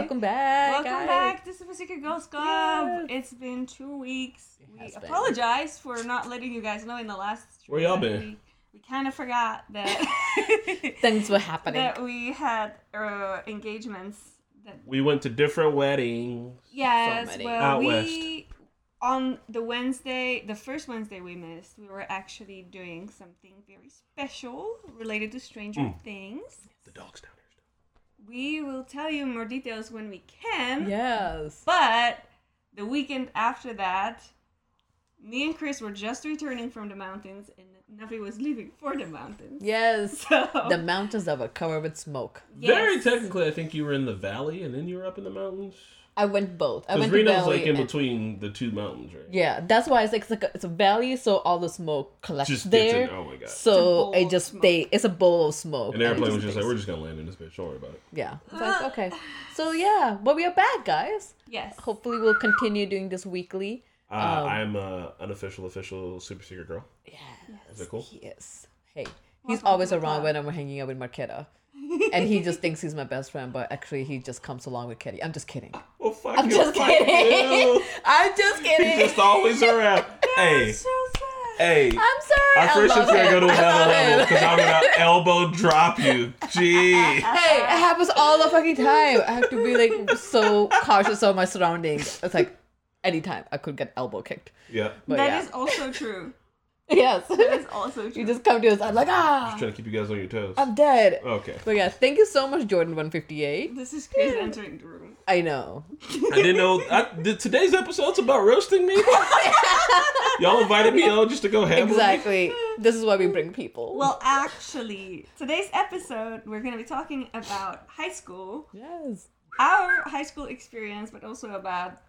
welcome back. Welcome guys. back to Super Secret Girls Club. Yes. It's been two weeks. we has been. apologize for not letting you guys know in the last. Where y'all been? We, we kind of forgot that Things were happening. that we had uh, engagements. That We went to different weddings. yes, many. well, Out we on the Wednesday, the first Wednesday we missed, we were actually doing something very special related to Stranger Mm. Things. The dog's down here still. We will tell you more details when we can. Yes. But the weekend after that, me and Chris were just returning from the mountains, and Navi was leaving for the mountains. Yes. So The mountains that were covered with smoke. Very technically, I think you were in the valley and then you were up in the mountains. I went both. I Because went to Reno's valley. like in and- between the two mountains, right? yeah, that's why it's like it's, like a, it's a valley, so all the smoke collects Just gets there. in. Oh my god. So it just smoke. stay. It's a bowl of smoke. And the airplane was just like, we're just gonna land in this bitch. Don't worry about it. Yeah. It's like okay. So yeah, but we are back, guys. Yes. Hopefully, we'll continue doing this weekly. Uh, Um, I'm a unofficial, official super secret girl. Yes. Is it cool? He. Hey, he's Welcome always around club. when I'm hanging out with Marketa. And he just thinks he's my best friend, but actually he just comes along with Kitty. I'm just kidding. Well, fuck I'm you. just fuck kidding. you. I'm just He's kidding. just always around. hey, So hey. I'm sorry. Our friendship's gonna go to another level because I'm gonna elbow drop you. Gee. Hey, it happens all the fucking time. I have to be like so cautious of my surroundings. It's like anytime I could get elbow kicked. Yeah. But That yeah. is also true. Yes. That is also true. you just come to us. I'm like, ah, Just Trying to keep you guys on your toes. I'm dead. Okay. But yeah, thank you so much, Jordan 158. This is Chris entering the room. I know. I didn't know. I, the, today's episode's about roasting me. Y'all invited me on just to go ham with me? Exactly. This is why we bring people. Well, actually, today's episode we're going to be talking about high school, yes. our high school experience, but also about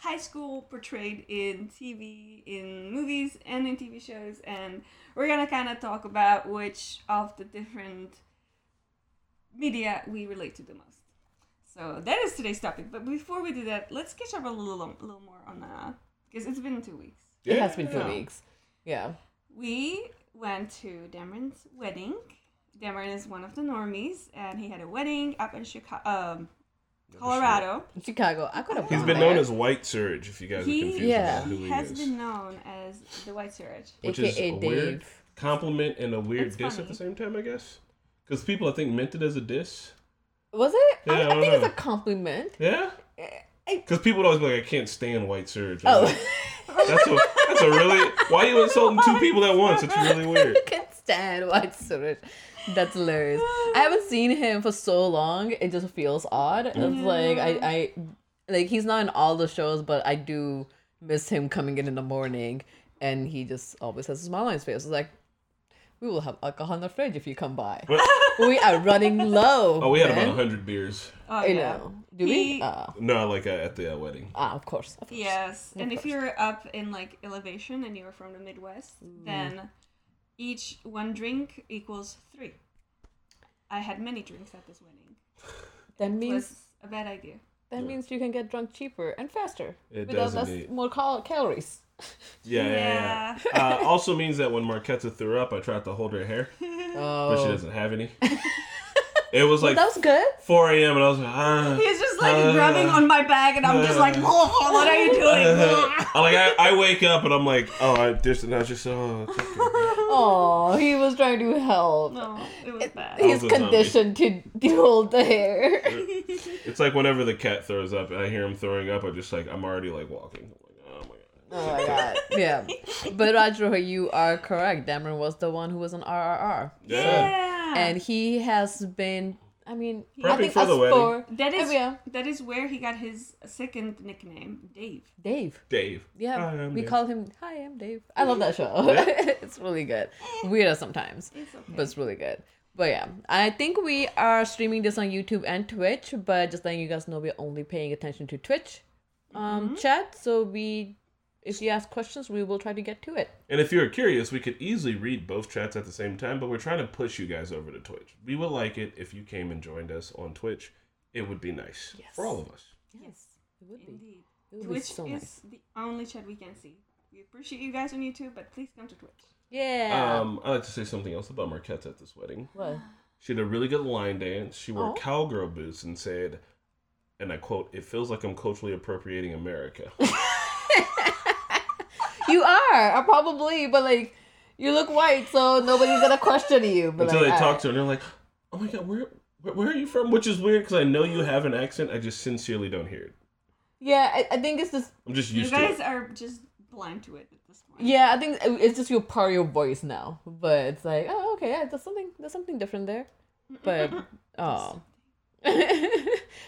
high school portrayed in TV, in movies, and in TV shows. And we're going to kind of talk about which of the different media we relate to the most. So that is today's topic. But before we do that, let's catch up a little, a little more on that because it's been two weeks. It has been two Yeah. weeks. Yeah. We went to Dameron's wedding. Dameron is one of the normies, and he had a wedding up in Chicago, um, Colorado. In Chicago. I could have He's been there. known as White Surge. If you guys are confused Yeah. about who he he has is, been known as the White Surge. which AKA is a Dave. weird compliment and a weird It's diss funny. at the same time, I guess. Because people, I think, meant it as a diss. Was it? Yeah, I I, I don't think it's a compliment. Yeah. Because people would always be like, "I can't stand White Surge." I'm Oh. like, that's a that's a really why are you insulting two people at once? It's really weird. I can't stand White Surge. That's hilarious. I haven't seen him for so long. It just feels odd. It's like I, I, like he's not in all the shows, but I do miss him coming in in the morning, and he just always has a smile on his face. It's like, we will have alcohol in the fridge if you come by. we are running low. Oh, we had about man. hundred beers. Oh, I yeah. know. Do He- we? Uh, No, like uh, at the uh, wedding. ah, of course. Of course. Yes, Of and if you're up in like elevation and you're from the Midwest, then each one drink equals three. I had many drinks at this wedding. That It means was a bad idea. that means you can get drunk cheaper and faster It without does less indeed. more cal- calories. Yeah, yeah, yeah. uh, also means that when Marketa threw up, I tried to hold her hair, Oh, but she doesn't have any. It was like that was good. 4 a.m. and I was like, ah. He's just like Uh, grabbing on my back, and I'm just like, "Oh, what are you doing? I like I, I wake up and I'm like, oh, I just and I was just oh, it's okay. Oh, he was trying to help. no, it was bad. He's was a zombie. conditioned to, to hold the hair. It's like whenever the cat throws up and I hear him throwing up, I just like I'm already like walking. Oh my god. Oh my god. Yeah. But Rajroha, you are correct. Dameron was the one who was on RRR. Yeah. Yeah, And he has been, I mean, I think for us the wedding. four. that is yeah. that is where he got his second nickname, Dave. Dave. Dave. Yeah, Hi, I'm we Dave. call him, Hi, I'm Dave. I love that show. Yeah. it's really good. Weird sometimes. It's okay. but it's really good. But yeah, I think we are streaming this on YouTube and Twitch, but just letting you guys know we're only paying attention to Twitch um chat. So we if you ask questions, we will try to get to it. And if you're curious, we could easily read both chats at the same time, but we're trying to push you guys over to Twitch. We would like it if you came and joined us on Twitch. It would be nice Yes. for all of us. Yes, it would be. Indeed. It would be Twitch so is nice. the only chat we can see. We appreciate you guys on YouTube, but please come to Twitch. Yeah. Um, I like to say something else about Marquette at this wedding. what? She had a really good line dance. She wore Oh. cowgirl boots and said, and I quote, "It feels like I'm culturally appropriating America." You are, uh, probably, but like, you look white, so nobody's gonna question you. But Until like, they talk alright. to her, and they're like, "Oh my god, where, where, where are you from?" Which is weird because I know you have an accent. I just sincerely don't hear it. Yeah, I, I think it's just. I'm just You used to guys it. are just blind to it at this point. Yeah, I think it's just your part of your voice now. But it's like, oh, okay, yeah, there's something, there's something different there. But oh, I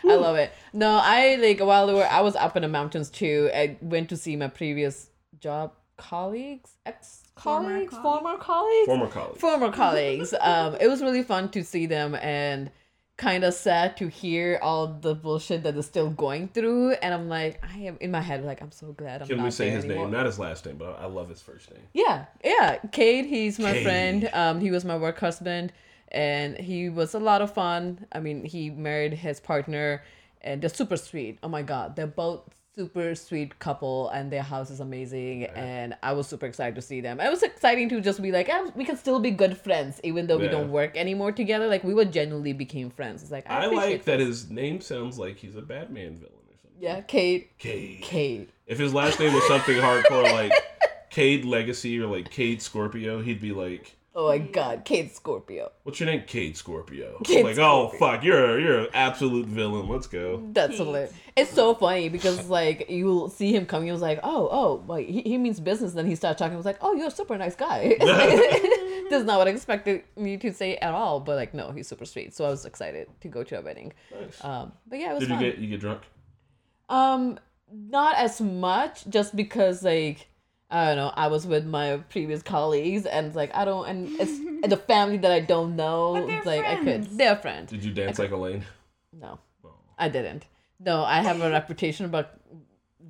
love it. No, I like while we were, I was up in the mountains too. I went to see my previous job colleagues, ex colleagues, Former former colleagues, Former colleague. former colleagues. Um, it was really fun to see them and kind of sad to hear all the bullshit that is still going through. And I'm like, I am in my head like, I'm so glad I'm Can not we say there his anymore. name? Not his last name, but I love his first name. Yeah, yeah. Cade, he's my Cade. friend. Um, he was my work husband, and he was a lot of fun. I mean, he married his partner, and they're super sweet. Oh my god, they're both super sweet couple, and their house is amazing. And I was super excited to see them. It was exciting to just be like, ah, we can still be good friends, even though we don't work anymore together. Like we were genuinely became friends. It's like I, I like that this. his name sounds like he's a Batman villain or something. Yeah, Cade. Cade. Cade. If his last name was something hardcore like Cade Legacy or like Cade Scorpio, he'd be like, Oh my god, Cade Scorpio. "What's your name?" Cade Scorpio. Cade like, oh fuck, you're you're an absolute villain. Let's go. That's Cade. hilarious. It's so funny because like you'll see him coming. He was like, "Oh, oh, like he, he means business." Then he started talking. I was like, "Oh, you're a super nice guy." This is not what I expected me to say at all. But like, no, he's super sweet. So I was excited to go to a wedding. Nice. Um, but yeah, it was Did you get you get drunk? Um, not as much, just because like I don't know, I was with my previous colleagues, and it's like I don't, and it's the family that I don't know. But it's like I could, they're friends. Did you dance like Elaine? No, Oh. I didn't. No, I have a reputation about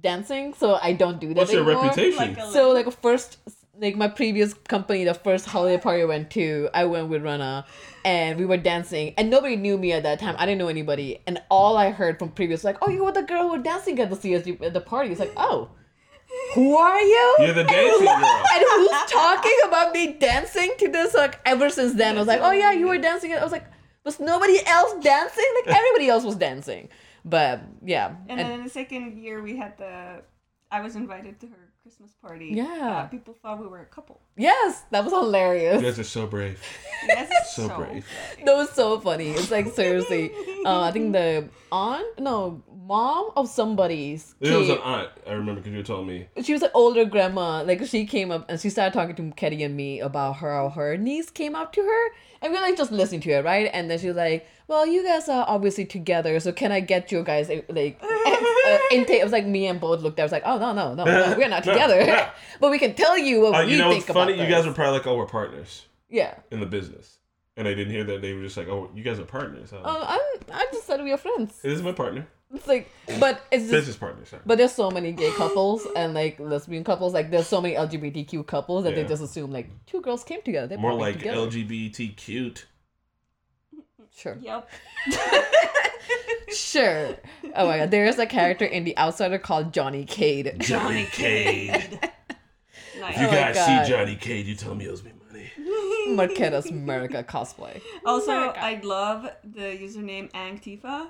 dancing, so I don't do that What's your reputation? Like a- So like first, like my previous company, the first holiday party I went to, I went with Rana, and we were dancing, and nobody knew me at that time. I didn't know anybody, and all I heard from previous like, "Oh, you were the girl who was dancing at the CSU at the party." It's like, "Oh, who are you?" You're the dancing girl. and who's talking about me dancing to this? Like ever since then, I was like, "Oh yeah, you were dancing." I was like, "Was nobody else dancing? Like everybody else was dancing." But yeah, And and- then in the second year, we had the. I was invited to her Christmas party. Yeah. Uh, people thought we were a couple. yes, that was hilarious. You guys are so brave. Yes, it's So so, brave. that was so funny. It's like seriously. Uh, I think the aunt, no, mom of somebody's It was an aunt. I remember because you were telling me. she was an older grandma. Like she came up and she started talking to Ketty and me about her how her niece came up to her. And we are like just listening to her, right? And then she was like, Well, you guys are obviously together, so can I get you guys uh, like uh, intake? It was like me and both looked at. I was like, Oh no, no, no, no we're not together. no. but we can tell you what Uh, we you know think what's funny? about You guys were probably like, "Oh, we're partners Yeah. in the business," and I didn't hear that. They were just like, "Oh, you guys are partners." Huh? Um, I'm, I just said we are friends. This is my partner, It's like, but it's just business partner. Sorry. But there's so many gay couples and like lesbian couples. Like there's so many LGBTQ couples that they just assume like two girls came together. They're More like together. LGBT cute. Sure, Yep. sure. Oh my god, there is a character in The Outsider called Johnny Cade. Johnny Cade. Nice. If you Oh guys God. see Johnny Cade, you tell me it was me money. Marketa's America cosplay Also, America. I love the username Angtifa.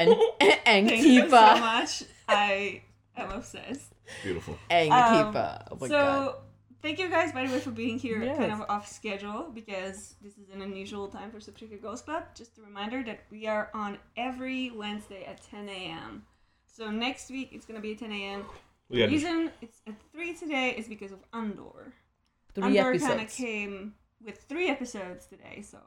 And Thank you so much. I am obsessed. Beautiful. Antifa. Um, oh my so, god. thank you guys, by the way, for being here kind of off schedule because this is an unusual time for Super Secret Girls Club. Just a reminder that we are on every Wednesday at 10 a.m. So next week it's gonna be at 10 a.m. We The reason it's at three today is because of Andor. Three Andor kind of came with three episodes today, so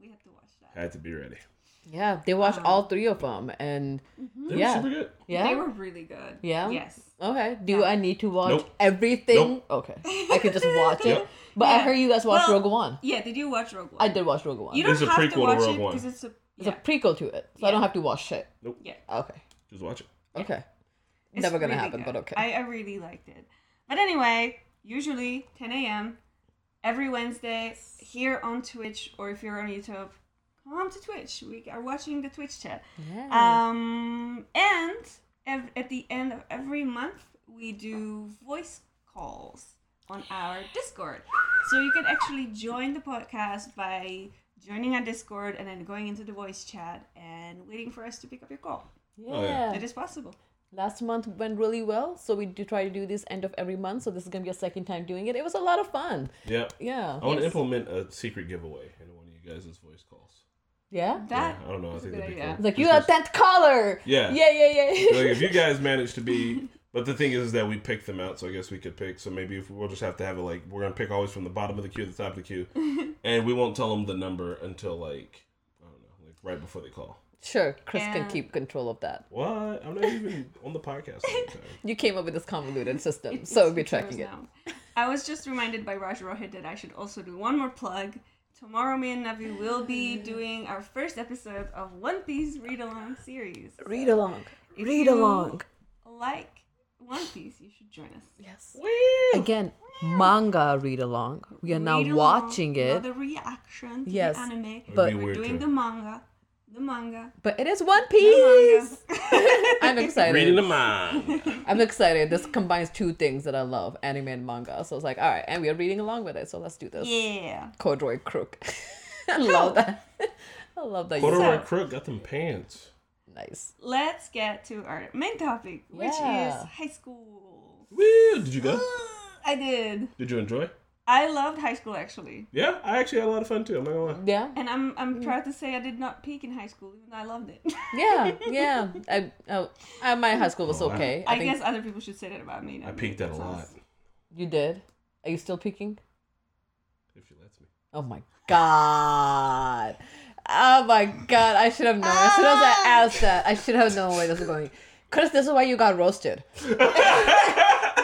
we have to watch that. I had to be ready. Yeah, they watched Um, all three of them, and They Yeah. were super good. yeah. They were really good. Yeah? Yes. Okay. Do Yeah. I need to watch Nope. everything? Nope. Okay. I could just watch it. Yep. But I heard you guys watched Well, Rogue One. Yeah, did you watch Rogue One? I did watch Rogue One. You don't It's a have prequel to to watch Rogue it One. because it's a It's a prequel to it, so I don't have to watch it. yeah. Okay. Just watch it. Okay. It's Never gonna really happen, but okay. I, I really liked it. But anyway, usually 10 a.m. every Wednesday here on Twitch, or if you're on YouTube, come to Twitch. We are watching the Twitch chat. yeah. Um, and ev- at the end of every month, we do voice calls on our Discord. So you can actually join the podcast by joining our Discord and then going into the voice chat and waiting for us to pick up your call. Oh, yeah. It is possible. Last month went really well, so we do try to do this end of every month. So this is gonna be a second time doing it. It was a lot of fun. Yeah. Yeah. I want to implement a secret giveaway in one of you guys' voice calls. Yeah. That yeah, I don't know. I think that'd be cool. It's like you Just got that caller. Yeah. Yeah, yeah, yeah. like if you guys manage to be but the thing is that we pick them out so i guess we could pick so maybe if we'll just have to have it like we're gonna pick always from the bottom of the queue to the top of the queue and we won't tell them the number until like i don't know like right before they call Sure, Chris can keep control of that. what i'm not even on the podcast all the time You came up with this convoluted system, so we'll be tracking it. now. I was just reminded by Raj Rohit that I should also do one more plug. Tomorrow, me and Navi will be doing our first episode of One Piece read along series. Read along. If Read you along. Like One Piece, you should join us. Yes. Again, manga read along. We are now Read along, watching not it, The reaction to Yes, the anime. but- We're doing too. the manga. The manga. but it is One Piece. I'm excited. reading the mind I'm excited. This combines two things that I love, anime and manga. So it's like, all right, and we are reading along with it. So let's do this. yeah. Corduroy crook. I love that. I love that. corduroy So- crook got them pants Nice. Let's get to our main topic, which Yeah. is high school. Woo! did you go I did. did you enjoy I loved high school actually. yeah i actually had a lot of fun too i'm not gonna lie Yeah. And I'm Mm. I'm proud to say I did not peak in high school, even though I loved it. Yeah. Yeah. I, oh, uh, my high school was Oh, okay. I, I, think guess other people should say that about me. i peaked at a lot you did. Are you still peaking? if she lets me Oh my god. Oh my god. I should have known. As soon as I asked that, I should have known where this was going. Chris, this is why you got roasted.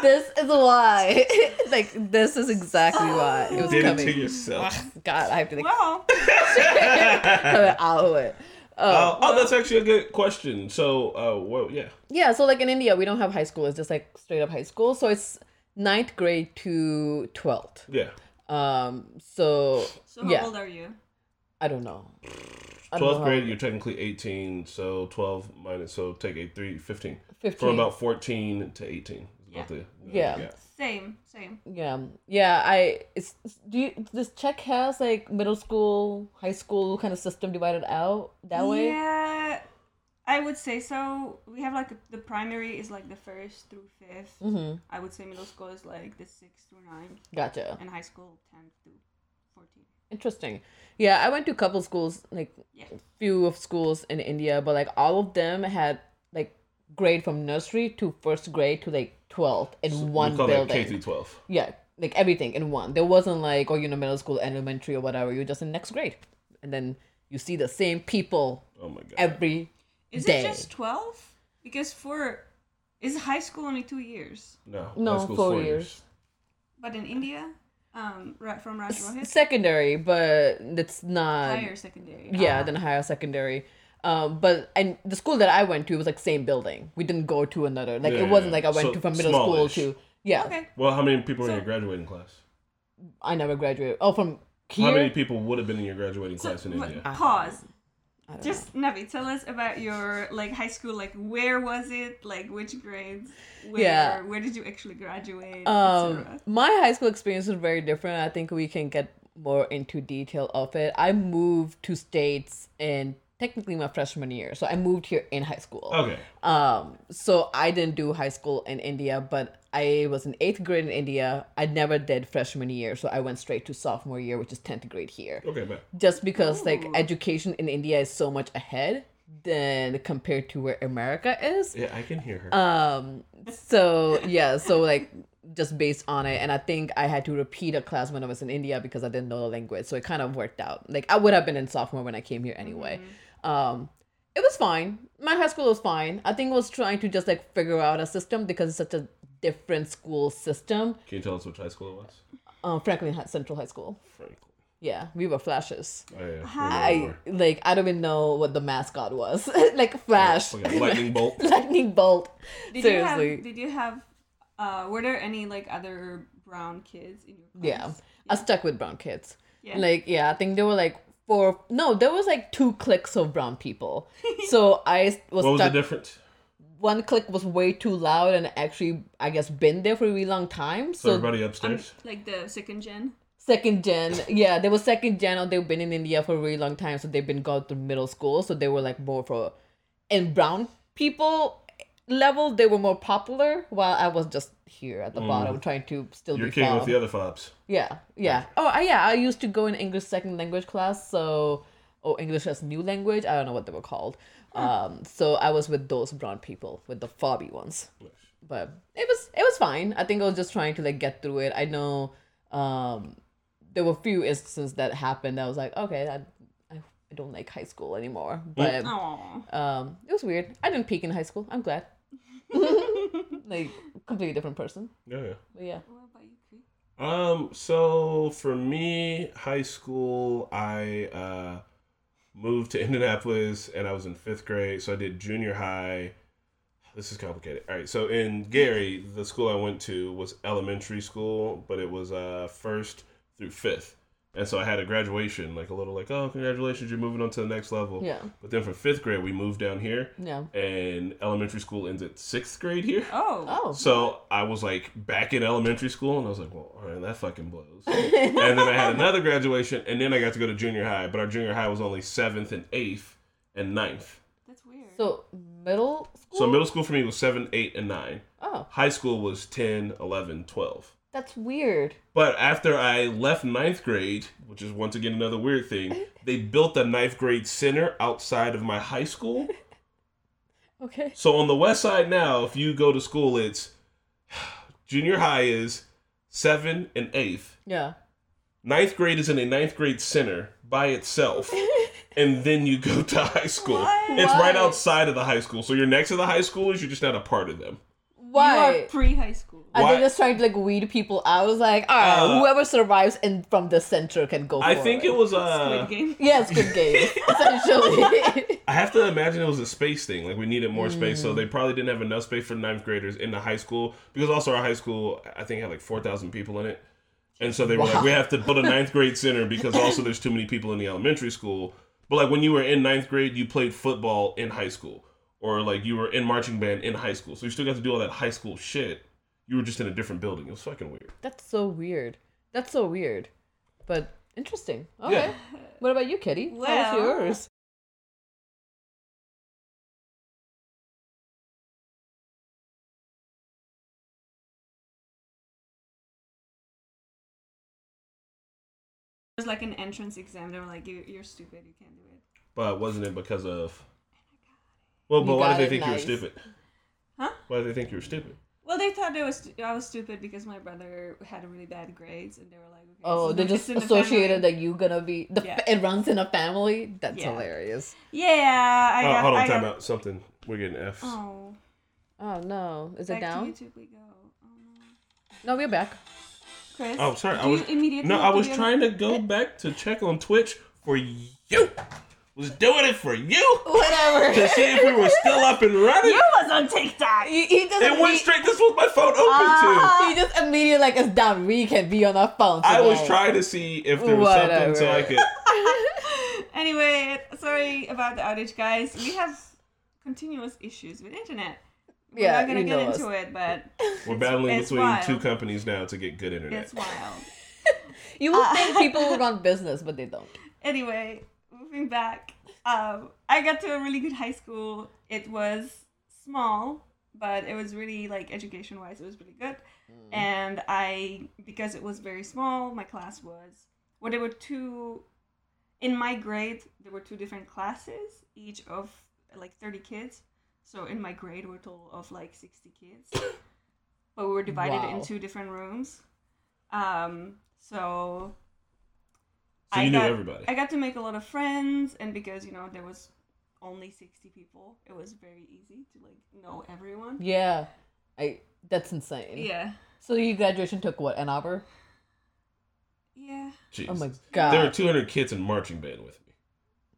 this is why. like, this is exactly why it was did it coming. to yourself God, I have to like, Well, cut it out of it. Uh, oh, that's actually a good question. So, uh, well, yeah. Yeah, so like in India, we don't have high school. It's just like straight up high school. So it's ninth grade to 12th. Yeah. Um, so, so how yeah, old are you? I don't know. I don't know 12th grade, you're technically 18, so 12 minus, so take 8, 3, 15. 15. From about 14 to 18. Is Yeah. about the- Yeah. Same, same. Yeah, yeah. I it's do you this Czech has like middle school, high school kind of system divided out that way. Yeah, I would say so. We have like the primary is like the first through 5th Mm-hmm. I would say middle school is like the sixth through ninth, Gotcha. and high school tenth through fourteen. Interesting. Yeah, I went to a couple schools, like Yeah. few of schools in India, but like all of them had like grade from nursery to first grade to like twelfth in one we call building. K through 12. Yeah, like everything in one. There wasn't like, oh, you know, middle school, elementary, or whatever. You're just in next grade, and then you see the same people Oh my god. every Is day. it just twelve? Because for is high school only two years? no, No, high school's four years. But in India, um, right from Raj Rohit, secondary, but it's not. higher secondary. Yeah, Ah. then higher secondary. Um, but and the school that I went to was like same building. We didn't go to another. Like Yeah, it wasn't yeah. like I went So, to from middle school smallish. to yeah. Okay. Well, how many people were in your graduating class? I never graduated. Oh, from here. How many people would have been in your graduating So, class in India? pause. I don't Just Navi, tell us about your like high school. Like, where was it? Like, which grades? Where? Yeah. Where did you actually graduate? Um, my high school experience was very different. I think we can get more into detail of it. I moved to states in technically my freshman year, so I moved here in high school. Okay. Um, so I didn't do high school in India, but I was in eighth grade in India. I never did freshman year, so I went straight to sophomore year, which is tenth grade here. Okay, man. Just because like education in India is so much ahead than compared to where America is. Yeah, I can hear her. Um, so yeah, so like just based on it, and I think I had to repeat a class when I was in India because I didn't know the language, so it kind of worked out. Like I would have been in sophomore when I came here anyway. Um, it was fine. My high school was fine. I think I was trying to just like figure out a system because it's such a different school system. can you tell us which high school it was? Um, Franklin Hi- Central High School. Franklin. Yeah, we were flashes. Oh, yeah. Hi. I like I don't even know what the mascot was. like Flash, Okay, lightning bolt. lightning bolt. Did Seriously. you have? Did you have? Uh, were there any like other brown kids in your class? Yeah, class? I stuck with brown kids. Yeah. Like, yeah, I think there were like four. No, there was like two cliques of brown people. so I was What was the difference? One click was way too loud and actually, I guess, been there for a really long time. So So, everybody Um, upstairs. like the second gen. second gen, yeah, they were second gen or they've been in India for a really long time. So they've been gone through middle school. So they were like more for, and brown people level they were more popular while I was just here at the bottom trying to still You're be king with the other fobs. Yeah, yeah. Oh, yeah. I used to go in English second language class, so or English as new language. I don't know what they were called. Um, so I was with those brown people, with the fobby ones. But it was it was fine. I think I was just trying to like get through it. I know um, there were a few instances that happened. I was like, okay, I, I, I don't like high school anymore. But um, it was weird. I didn't peak in high school. I'm glad. like completely different person. Yeah, yeah. But yeah. What about you, Cree? Um, so for me, high school, I uh moved to Indianapolis and I was in fifth grade, so I did junior high. This is complicated. All right, so in Gary, the school I went to was elementary school, but it was uh first through fifth. And so I had a graduation, like a little like, oh, congratulations, you're moving on to the next level. Yeah. But then for fifth grade, we moved down here, Yeah. and elementary school ends at sixth grade here. Oh. Oh. So I was like back in elementary school, and I was like, well, all right, that fucking blows. and then I had another graduation, and then I got to go to junior high, but our junior high was only seventh and eighth and ninth. That's weird. So middle school. So middle school for me was seven, eight, and nine. Oh, High school was 10, 11, 12. That's weird. But after I left ninth grade, which is once again another weird thing, they built a ninth grade center outside of my high school. Okay. So on the west side now, if you go to school, it's junior high is seven and eighth. Yeah. Ninth grade is in a ninth grade center by itself, and then you go to high school. It's right outside of the high school, so you're next to the high schoolers. You're just not a part of them. You Why? are pre high school. Are Why- they just trying to like weed people out? I was like, all right, Uh, whoever survives in from the center can go. I for think it it was uh, Squid Game. Yeah, it's good game essentially. I have to imagine it was a space thing. Like we needed more space, so they probably didn't have enough space for ninth graders in the high school because also our high school I think had like four thousand people in it, and so they were like, we have to build a ninth grade center because also there's too many people in the elementary school. But like when you were in ninth grade, you played football in high school, or like you were in marching band in high school, so you still got to do all that high school shit. You were just in a different building. It was fucking weird. That's so weird. That's so weird, but interesting. Okay. Yeah. What about you, Kitty? How's Well- yours? It was like an entrance exam. They were like, you, "You're stupid. You can't do it." But wasn't it because of? Well, but You why got did they it think you were stupid? Huh? Why did they think you were stupid? Well, they thought I was I was stupid because my brother had really bad grades, and they were like, okay, Oh, this is they just it's in the associated that you gonna be the Yeah. it runs in a family. That's Yeah. hilarious. Yeah, I oh, got. hold on, I time got, out. Something. We're getting F's. Oh, Oh no, is back it down? to YouTube we go. Oh, No, we're back. Chris. Oh, sorry, I was- immediately. No, I was be on- trying to go back to check on Twitch for you. Was doing it for you Whatever. to see if we were still up and running. You was on TikTok. he, he just It went straight. This was my phone open Ah, to. he just immediately like it's done. We can be on our phone. I was trying to see if there was something so I could. anyway, sorry about the outage, guys. We have continuous issues with internet. We're Yeah, not gonna get know into it, but We're battling it's between wild. two companies now to get good internet. it's wild. You would think people would run business, but they don't. Anyway, moving back, um, I got to a really good high school. It was small, but it was really like education wise, it was really good. And I, because it was very small, my class was well, there were two. In my grade, there were two different classes, each of like thirty kids. So in my grade, we're total of like sixty kids, but we were divided Wow. in two different rooms. Um, so So you I knew got- everybody. I got to make a lot of friends, and because you know there was only sixty people, it was very easy to like know everyone. Yeah, I. That's insane. Yeah, So your graduation took what an hour? yeah, Oh my god. There were 200 kids in marching band with me.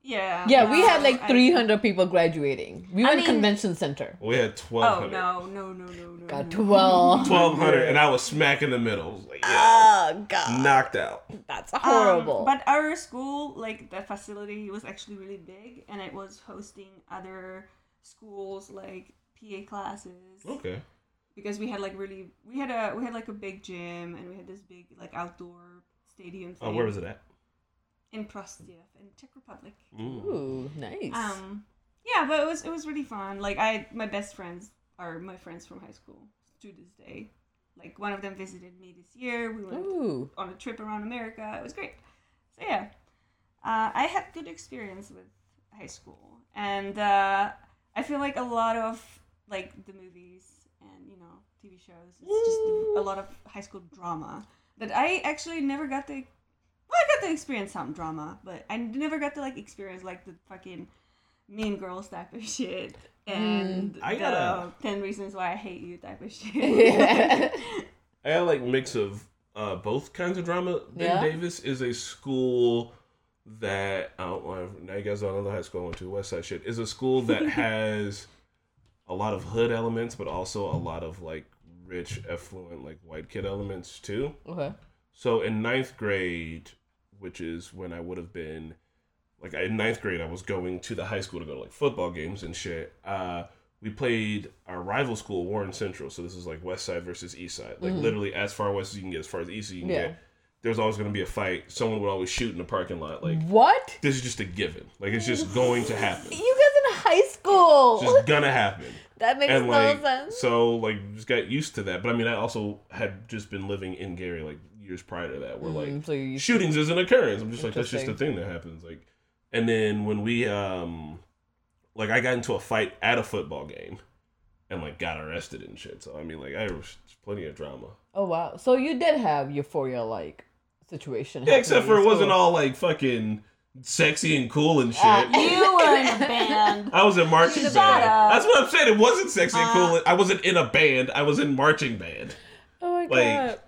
Yeah. yeah, we had Um, like I- 300 people graduating. We I were in mean- convention center. We had Oh 1,200. no, no, no, no, no. Got 12. 1,200, and I was smack in the middle. Like, yeah, Oh god, knocked out. that's Um, horrible. but our school, like the facility, was actually really big, and it was hosting other schools like PA classes. Okay. because we had like really we had a we had like a big gym and we had this big like outdoor stadium thing Oh, where was it at? In Prostějov in Czech Republic. Ooh, nice. Um yeah, but it was it was really fun. Like I, my best friends are my friends from high school to this day. Like one of them visited me this year. We went Ooh. on a trip around America. It was great. So yeah, uh, I had good experience with high school, and uh, I feel like a lot of like the movies and you know TV shows. It's just a lot of high school drama that I actually never got to. Well, I got to experience some drama, but I never got to like experience like the fucking Mean Girls type of shit and I the gotta- Ten Reasons Why I Hate You type of shit. Yeah. I had like mix of uh, both kinds of drama. Ben Yeah. Davis is a school that I don't know. Now you guys don't know the high school I went to. West Side shit is a school that has a lot of hood elements, but also a lot of like rich, affluent, like white kid elements too. okay. So in ninth grade, which is when I would have been, like in ninth grade, I was going to the high school to go to like football games and shit. Uh, we played our rival school, Warren Central. So this is like West Side versus East Side. Like literally as far west as you can get, as far as east as you can Yeah. get. There's always going to be a fight. Someone would always shoot in the parking lot. Like What? this is just a given. Like it's just going to happen. You guys in high school? It's just gonna happen. that makes and no like sense. so like just got used to that but i mean i also had just been living in gary like years prior to that where like Mm, so you shootings is an occurrence i'm just like that's just a thing that happens like and then when we um like i got into a fight at a football game and like got arrested and shit so i mean like i was plenty of drama Oh wow. So you did have euphoria like situation. yeah, except for in it wasn't all like fucking sexy and cool and shit Ah, you were in a band. I was in marching Shut band. up. That's what I'm saying. It wasn't sexy and Uh, cool. I wasn't in a band. I was in marching band. Oh my like, god.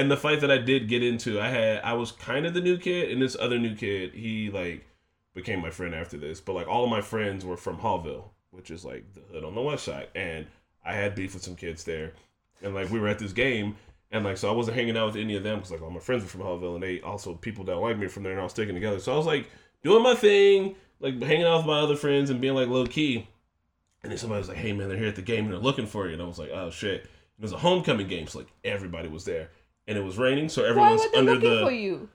And the fight that I did get into, I had I was kind of the new kid, and this other new kid, he like became my friend after this. But like all of my friends were from Haughville, which is like the hood on the west side, and I had beef with some kids there, and like we were at this game. And like, so I wasn't hanging out with any of them because like all my friends were from Haughville, and they also people that like me from there, and I was sticking together. So I was like doing my thing, like hanging out with my other friends and being like low key. And then somebody was like, "Hey man, they're here at the game and they're looking for you." And I was like, "Oh shit!" It was a homecoming game, so like everybody was there, and it was raining, so Why everyone's under looking the. for you?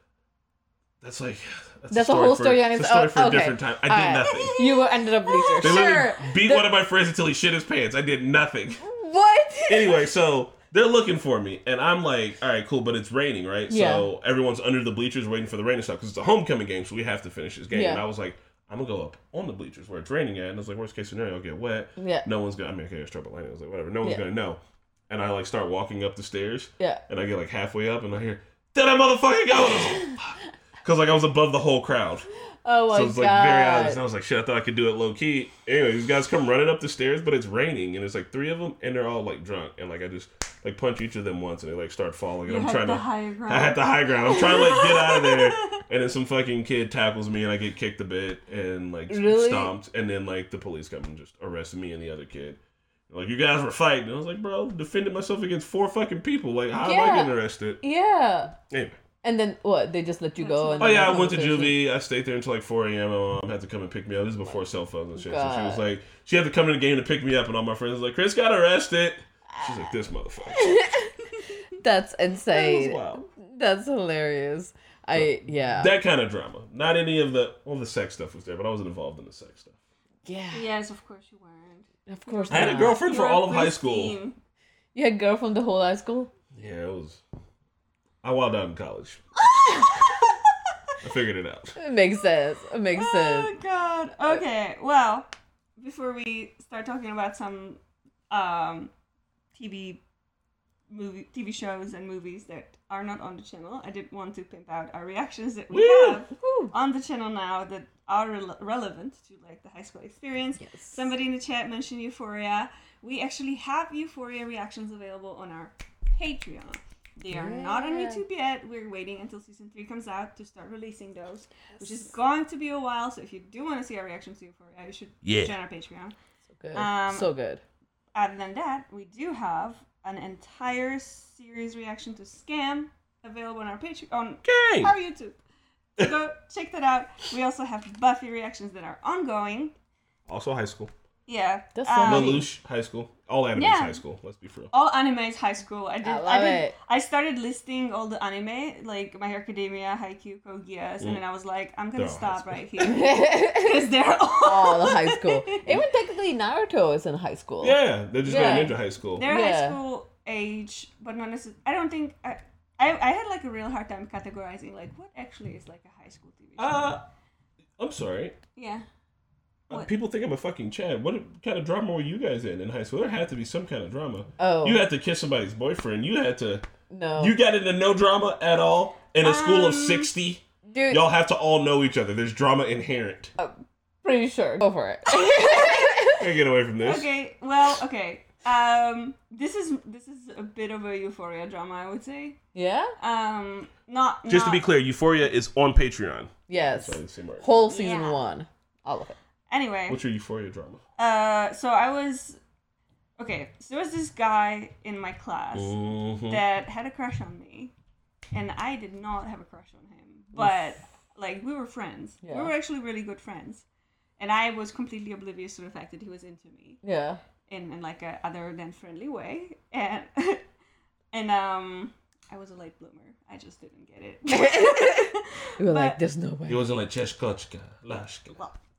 That's like that's, That's a whole for- story on it's its a story own. for a different time. I did nothing. You ended up bleachers. They Sure. beat The- one of my friends until he shit his pants. I did nothing. What? anyway, so they're looking for me, and I'm like, all right, cool, but it's raining, right? So everyone's under the bleachers waiting for the rain to stop because it's a homecoming game, so we have to finish this game. Yeah. And I was like, I'm gonna go up on the bleachers where it's raining at, and I was like, worst case scenario, I'll get wet. Yeah. No one's gonna. I mean, okay, it's trouble lightning. I was like, whatever. No one's Yeah. gonna know. And I like start walking up the stairs, Yeah. and I get like halfway up, and I hear, "Did I motherfucking go?" Because like I was above the whole crowd. Oh my god. So it's god. like very obvious. And I was like, shit, I thought I could do it low key. Anyway, these guys come running up the stairs, but it's raining, and it's like three of them, and they're all like drunk, and like I just like punch each of them once, and they like start falling, and You I'm had trying the to. higher ground. I had the high ground. I'm trying to like get out of there, and then some fucking kid tackles me, and I get kicked a bit, and like Really? stomped, and then like the police come and just arrest me and the other kid. Like you guys were fighting. And I was like, bro, defended myself against four fucking people. Like how am I getting arrested? Yeah. Anyway. And then what? They just let you go. And Oh yeah, I went to conversation- juvie. I stayed there until like 4 a.m. My mom had to come and pick me up. This is before cell phones and shit. So she was like, she had to come to the game to pick me up, and all my friends was like, Chris got arrested. She's like, this motherfucker. That's That was insane. wild. That's hilarious. I yeah. That kind of drama. Not any of the well, the sex stuff was there, but I wasn't involved in the sex stuff. yeah. Yes, of course you weren't. Of course. I had a girlfriend for You're all of high school. You had a girlfriend from the whole high school. Yeah, it was. I wild out in college. I figured it out. It makes sense. It makes sense. Oh god. Okay. Well, before we start talking about some um, TV movie TV shows and movies that are not on the channel, I did want to pimp out our reactions that we Woo! have on the channel now that are rele- relevant to like the high school experience. Yes. Somebody in the chat mentioned Euphoria. We actually have Euphoria reactions available on our Patreon. They are not on YouTube yet. We're waiting until season three comes out to start releasing those, which is going to be a while. So if you do want to see our reactions to Euphoria, you should Yeah. join our Patreon. So good. Um, so good. Other than that, we do have an entire series reaction to Skam available on our Patreon on our YouTube. So go check that out. We also have Buffy reactions that are ongoing. Also high school. Yeah. That's so um, funny. Lelouch High School. All anime Yeah. high school. Let's be real. all animes high school. I did. I I, did. it. I started listing all the anime like My Hero Academia, Haikyuu, Code Geass, and then I was like, I'm gonna They're stop right here because they're all. all the high school. Even technically, Naruto is in high school. Yeah, they're just Yeah. going into high school. They're Yeah. high school age, but not necessarily. I don't think I, I. I had like a real hard time categorizing like what actually is like a high school TV show. Uh, I'm sorry. yeah. Uh, What? People think I'm a fucking Chad. What kind of drama were you guys in in high school? There had to be some kind of drama. Oh You had to kiss somebody's boyfriend. You had to. no, You got into no drama at all in a school of Um, 60. dude. Y'all have to all know each other. There's drama inherent. Pretty sure. Go for it. Can't get away from this. Okay. Well. Okay. Um. This is this is a bit of a euphoria drama, I would say. yeah. Um. Not. Just to be clear, Euphoria is on Patreon. Yes. Sorry, the same word. Whole season Yeah. one, all of it. Anyway. What's your Euphoria drama? Uh. So I was. Okay. So there was this guy in my class Mhm. that had a crush on me, and I did not have a crush on him. But like we were friends. Yeah. We were actually really good friends, and I was completely oblivious to the fact that he was into me Yeah. in, in like a other than friendly way, and and um. I was a late bloomer. I just didn't get it. We were But- like, there's no way. It wasn't like Cheshkochka, Lashka.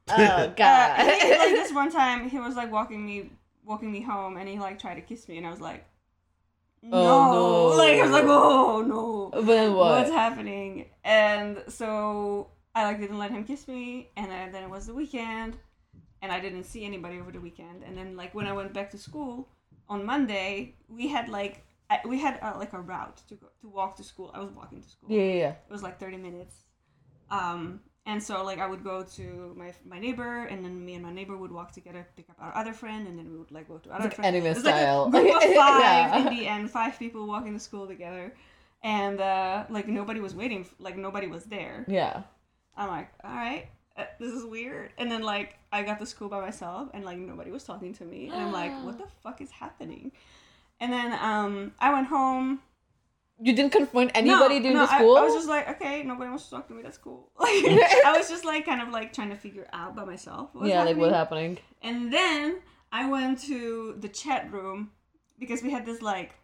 Oh Uh, god. I think, like this one time, he was like walking me, walking me home, and he like tried to kiss me, and I was like, no, Oh, no. like I was like, oh no, but then what's happening? And so I like didn't let him kiss me, and then, then it was the weekend, and I didn't see anybody over the weekend, and then like when I went back to school on Monday, we had like. I, we had uh, like a route to go to walk to school. I was walking to school Yeah, yeah, yeah. it was like 30 minutes um and so like i would go to my my neighbor and then me and my neighbor would walk together pick up our other friend and then we would like go to other like friend anime it was style. like a group of five Yeah. in the end five people walking to school together and uh like nobody was waiting f- like nobody was there Yeah. i'm like all right uh, this is weird and then like i got to school by myself and like nobody was talking to me and i'm like what the fuck is happening and then um i went home You didn't confront anybody during the I- school? I, was just like, okay, nobody wants to talk to me. That's cool. Like, I was just like, kind of like trying to figure out by myself. What was yeah, like what's happening? And then I went to the chat room because we had this like,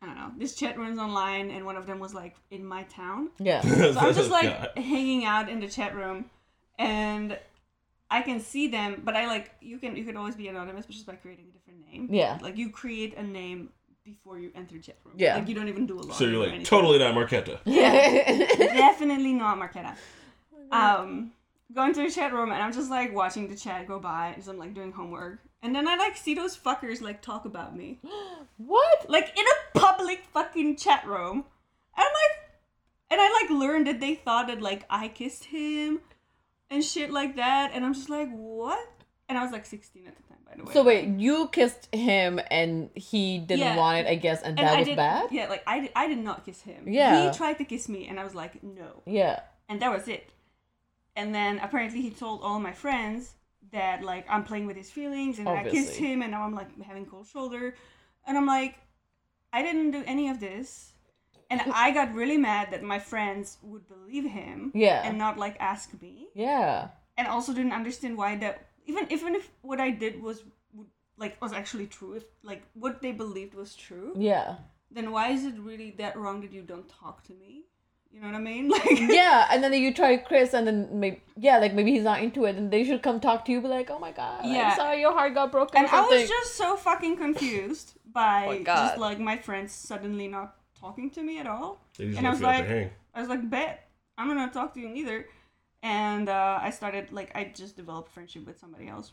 I don't know, this chat rooms online, and one of them was like in my town. Yeah. So I'm just like God. hanging out in the chat room, and I can see them, but I like you can you can always be anonymous, but just by creating a different name. Yeah. Like you create a name before you enter chat room. Yeah. Like you don't even do a lot. So you're like, totally not Marketa. Yeah. Definitely not Marketa. Um, going to the chat room and I'm just like watching the chat go by as I'm like doing homework. And then I like see those fuckers like talk about me. what? Like in a public fucking chat room. And I'm like and I like learned that they thought that like I kissed him and shit like that. And I'm just like, what? And I was like 16 at the time, by the way. So wait, you kissed him and he didn't Yeah. want it, I guess, and, and that I was did, bad? Yeah, like I did, I did not kiss him. Yeah. He tried to kiss me, and I was like, no. Yeah. and that was it. And then apparently he told all my friends that like I'm playing with his feelings and I kissed him and now I'm like having cold shoulder, and I'm like, I didn't do any of this, and I got really mad that my friends would believe him, Yeah. and not like ask me, Yeah. and also didn't understand why that even even if what I did was like was actually true, if like what they believed was true, Yeah. then why is it really that wrong that you don't talk to me? You know what I mean? Like Yeah, and then you try Chris, and then maybe yeah, like maybe he's not into it, and they should come talk to you, be like, "Oh my god, Yeah. I'm sorry, your heart got broken." And or I was just so fucking confused by Oh just like my friends suddenly not talking to me at all. They just And I left was like- hang. I was like, bet I'm not gonna talk to you neither. And uh, I started like I just developed friendship with somebody else.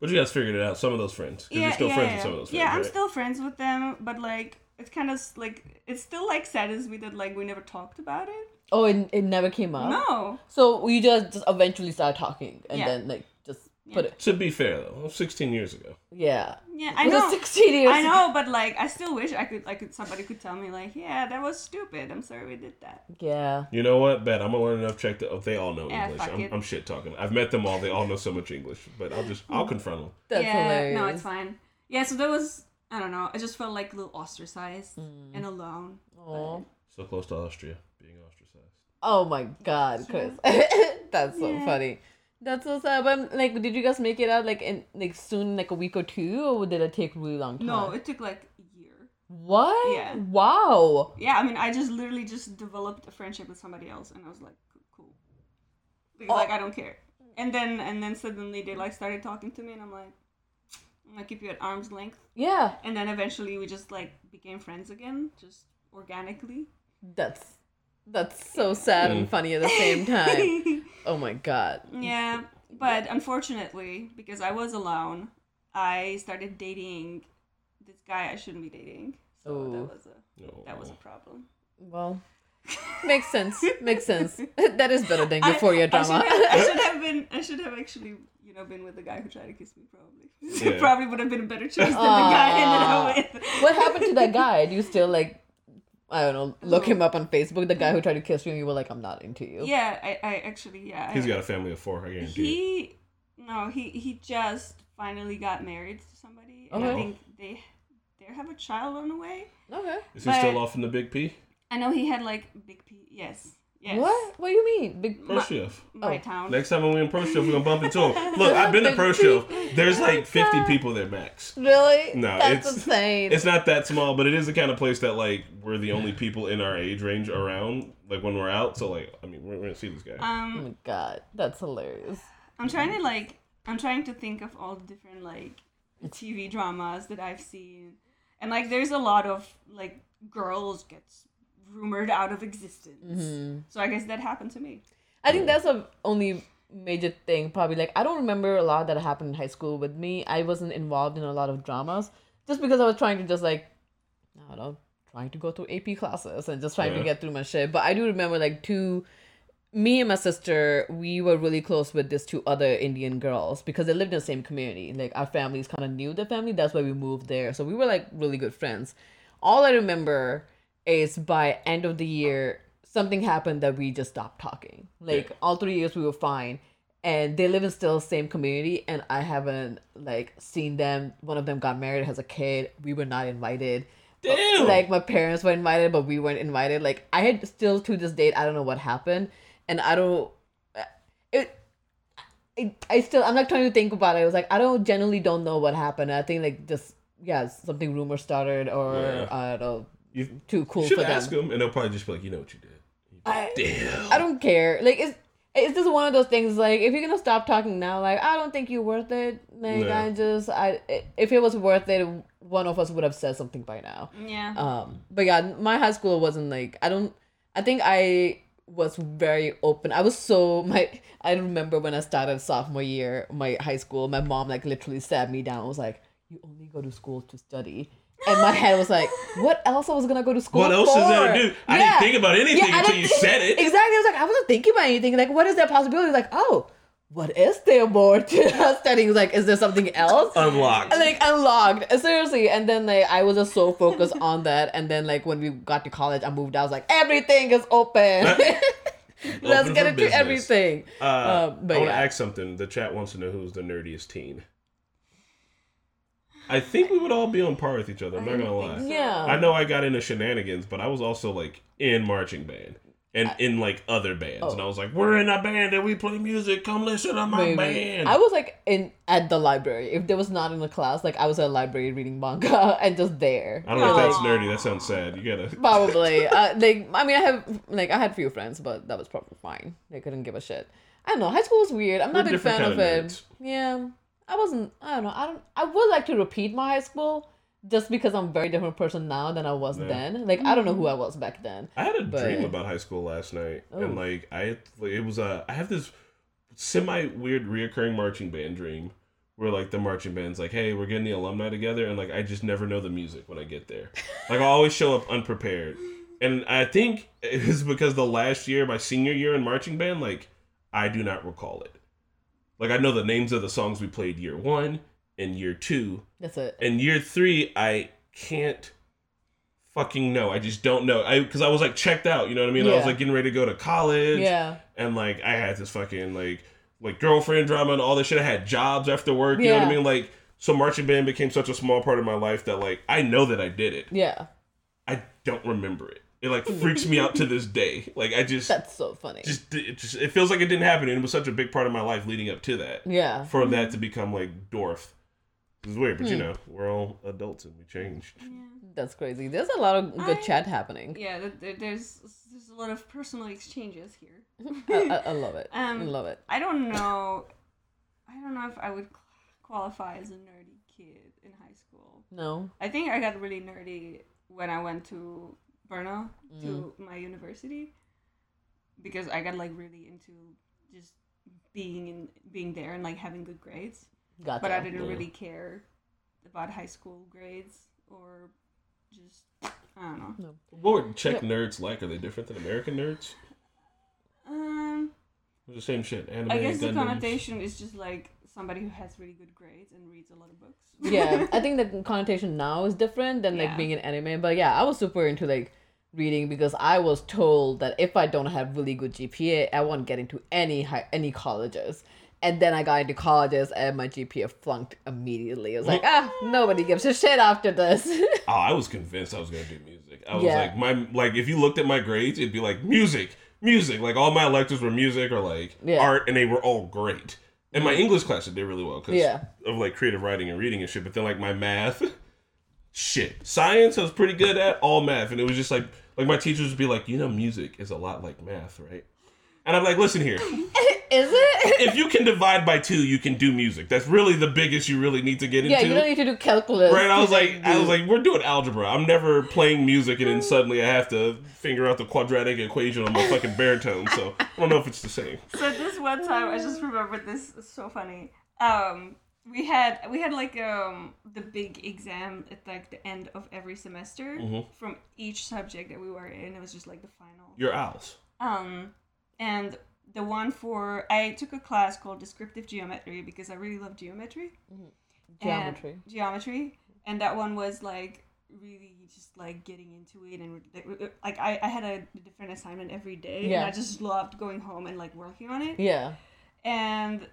But you guys figured it out. Some of those friends, because you're still friends with some of those friends. yeah, I'm right? still friends with them, but like it's kind of like it still like saddens me that like we never talked about it. oh, it, it never came up. No, So we just just eventually started talking, and Yeah. then like just put it. To be fair though, 16 years ago. Yeah. yeah, I know. 16 years I know, but like I still wish I could, like, somebody could tell me like, yeah, that was stupid. I'm sorry we did that. Yeah. You know what? Bet I'm gonna learn enough Czech that oh, they all know Yeah, English. I'm. I'm shit talking. I've met them all. They all know so much English. But I'll just I'll confront them. That's yeah, hilarious. no, it's fine. Yeah, so that was I don't know. I just felt like a little ostracized Mm. and alone. Aw. So close to Austria, being ostracized. Oh my god, Chris. That's so Yeah. funny. That's so sad. But like, did you guys make it out like in like soon, like a week or two, or did it take really long time? No, it took like a year. What? Yeah. Wow. Yeah, I mean, I just literally just developed a friendship with somebody else, and I was like, "Cool, cool." Because, Oh. like I don't care. And then and then suddenly they like started talking to me, and I'm like, I'm gonna keep you at arm's length. Yeah. And then eventually we just like became friends again, just organically. That's that's so sad and Mm. funny at the same time. oh my god. yeah, but unfortunately, because I was alone, I started dating this guy I shouldn't be dating. So Ooh. that was a No. that was a problem. Well, makes sense. Makes sense. that is better than I- euphoria I drama. should, have, I should have been. I should have actually, you know, been with the guy who tried to kiss me. Probably, Yeah. probably would have been a better choice than the guy I ended up with. what happened to that guy? Do you still like? I don't know. Look oh. him up on Facebook. The guy who mm. tried to kiss you, and you were like, "I'm not into you." Yeah, I, I actually, yeah. He's I, got a family of four. I guarantee. you. he, no, he he just finally got married to somebody, and I think they they have a child on the way. Okay. Is he still off in the Big P? I know he had like big P. Yes, yes. What? What do you mean? Big. Pro Chef. My Oh. town. Next time when we in Pro Chef, we're gonna bump into him. Look, I've been to Pro Chef. There's like 50 people there max. Really? No, That's it's- insane. It's not that small, but it is the kind of place that like we're the only people in our age range around. Like when we're out, so like I mean we're, we're gonna see this guy. oh Um, my god, that's hilarious. I'm trying to like I'm trying to think of all the different like TV dramas that I've seen. And like there's a lot of like girls gets rumored out of existence. Mm-hmm. So I guess that happened to me. I think that's the only major thing. Probably like I don't remember a lot that happened in high school with me. I wasn't involved in a lot of dramas just because I was trying to just like I don't know, trying to go through AP classes and just trying Yeah. to get through my shit. But I do remember like two. Me and my sister, we were really close with these two other Indian girls because they lived in the same community. Like our families kind of knew the family. That's why we moved there. So we were like really good friends. All I remember is by end of the year, something happened that we just stopped talking. Like Yeah. all three years we were fine. And they live in still the same community and I haven't like seen them. One of them got married, has a kid. We were not invited. Damn. Like my parents were invited, but we weren't invited. Like I had still to this date, I don't know what happened, and I don't. Uh, it. I, I still I'm not trying to think about it. I was like I don't generally don't know what happened. I think like just yeah something rumor started or Yeah. I don't know you too cool should for them. ask him, and they'll probably just be like, you know what you did. I, Damn. I don't care. Like it's it's just one of those things. Like if you're gonna stop talking now, like I don't think you're worth it. Like Yeah. I just I if it was worth it, one of us would have said something by now. Yeah. Um, but yeah, my high school wasn't like I don't. I think I was very open. I was so my. I remember when I started sophomore year, my high school. My mom like literally sat me down. and was like, "You only go to school to study." And my head was like, "What else I was gonna go to school What else is there to for?" do? I Yeah. didn't think about anything Yeah, until you think- said it. Exactly. I was like, I wasn't thinking about anything. Like, what is that possibility? Like, oh, what is there more to studying? Like, is there something else? Unlocked. like unlocked seriously and then like i was just so focused on that and then like when we got to college i moved out i was like everything is open let's Open get into business. everything Uh, Um, but I want to yeah. ask something. The chat wants to know who's the nerdiest teen. I think we would all be on par with each other. I'm not gonna lie. yeah I know I got into shenanigans, but I was also like in marching band and in like other bands, and I was like, "We're in a band and we play music. Come listen to my Maybe. band." I was like in at the library. If there was not in the class, like I was at a library reading manga and just there. I don't know if that's nerdy. That sounds sad. You gotta. Probably. uh, like I mean, I have like I had few friends, but that was probably fine. They couldn't give a shit. I don't know. High school was weird. I'm not a big fan of kinda it. Yeah, I wasn't. I don't know. I don't. I would like to repeat my high school, just because I'm a very different person now than I was Yeah. then. Like I don't know who I was back then. I had a But- dream about high school last night, Oh. and like I, like, it was a. I have this semi weird reoccurring marching band dream, where like the marching band's like, "Hey, we're getting the alumni together," and like I just never know the music when I get there. Like I always show up unprepared, and I think it's because the last year, my senior year in marching band, like I do not recall it. Like I know the names of the songs we played year one and year two, That's it. and year three, I can't fucking know. I just don't know. I because I was like checked out. You know what I mean? I was like getting ready to go to college, Yeah. and like I had this fucking like like girlfriend drama and all this shit. I had jobs after work. You know what I mean? Like so, marching band became such a small part of my life that like I know that I did it. Yeah. I don't remember it. It like freaks me out to this day. Like I just That's so funny. just it just it feels like it didn't happen and it was such a big part of my life leading up to that. yeah. For that to become like dwarf. It's weird, but you Hmm. know, we're all adults and we changed. Yeah. That's crazy. There's a lot of good I- chat happening. Yeah, th- th- there's there's a lot of personal exchanges here. I, I, I love it. I Um, love it. I don't know. I don't know if I would qualify as a nerdy kid in high school. No. I think I got really nerdy when I went to Brno to Mm-hmm. my university because I got like really into just being in being there and like having good grades. Gotcha. But I didn't Yeah. really care about high school grades or just I don't know. No. What were Czech nerds like? Are they different than American nerds? Um, It's the same shit. Anime, I guess the Gundams. connotation is just like somebody who has really good grades and reads a lot of books. yeah, I think the connotation now is different than like Yeah. being an anime. But yeah, I was super into like reading because I was told that if I don't have really good GPA, I won't get into any high, any colleges. And then I got into colleges and my GPA flunked immediately. I was like, ah, nobody gives a shit after this. Oh, I was convinced I was gonna do music. I was Yeah. like, my like, if you looked at my grades, it'd be like music, music. Like all my electives were music or like Yeah. Mm. art, and they were all great. And my English class did really well because Yeah. of like creative writing and reading and shit. But then like my math, shit, science I was pretty good at all math, and it was just like like my teachers would be like, you know, music is a lot like math, right? And I'm like, listen here, is it? if you can divide by two, you can do music. That's really the biggest you really need to get into. yeah, you don't need to do calculus. Right, I was like, I was like, we're doing algebra. I'm never playing music, and then suddenly I have to figure out the quadratic equation on my fucking baritone. So I don't know if it's the same. So this one time, I just remembered this. It's so funny. Um, we had we had like um the big exam at like the end of every semester Mhm. from each subject that we were in. It was just like the final. You're owls. Um, and the one for I took a class called descriptive geometry because I really love geometry. and- geometry. geometry, and that one was like really just like getting into it and like, like I, I had a different assignment every day Yeah. and I just loved going home and like working on it Yeah. and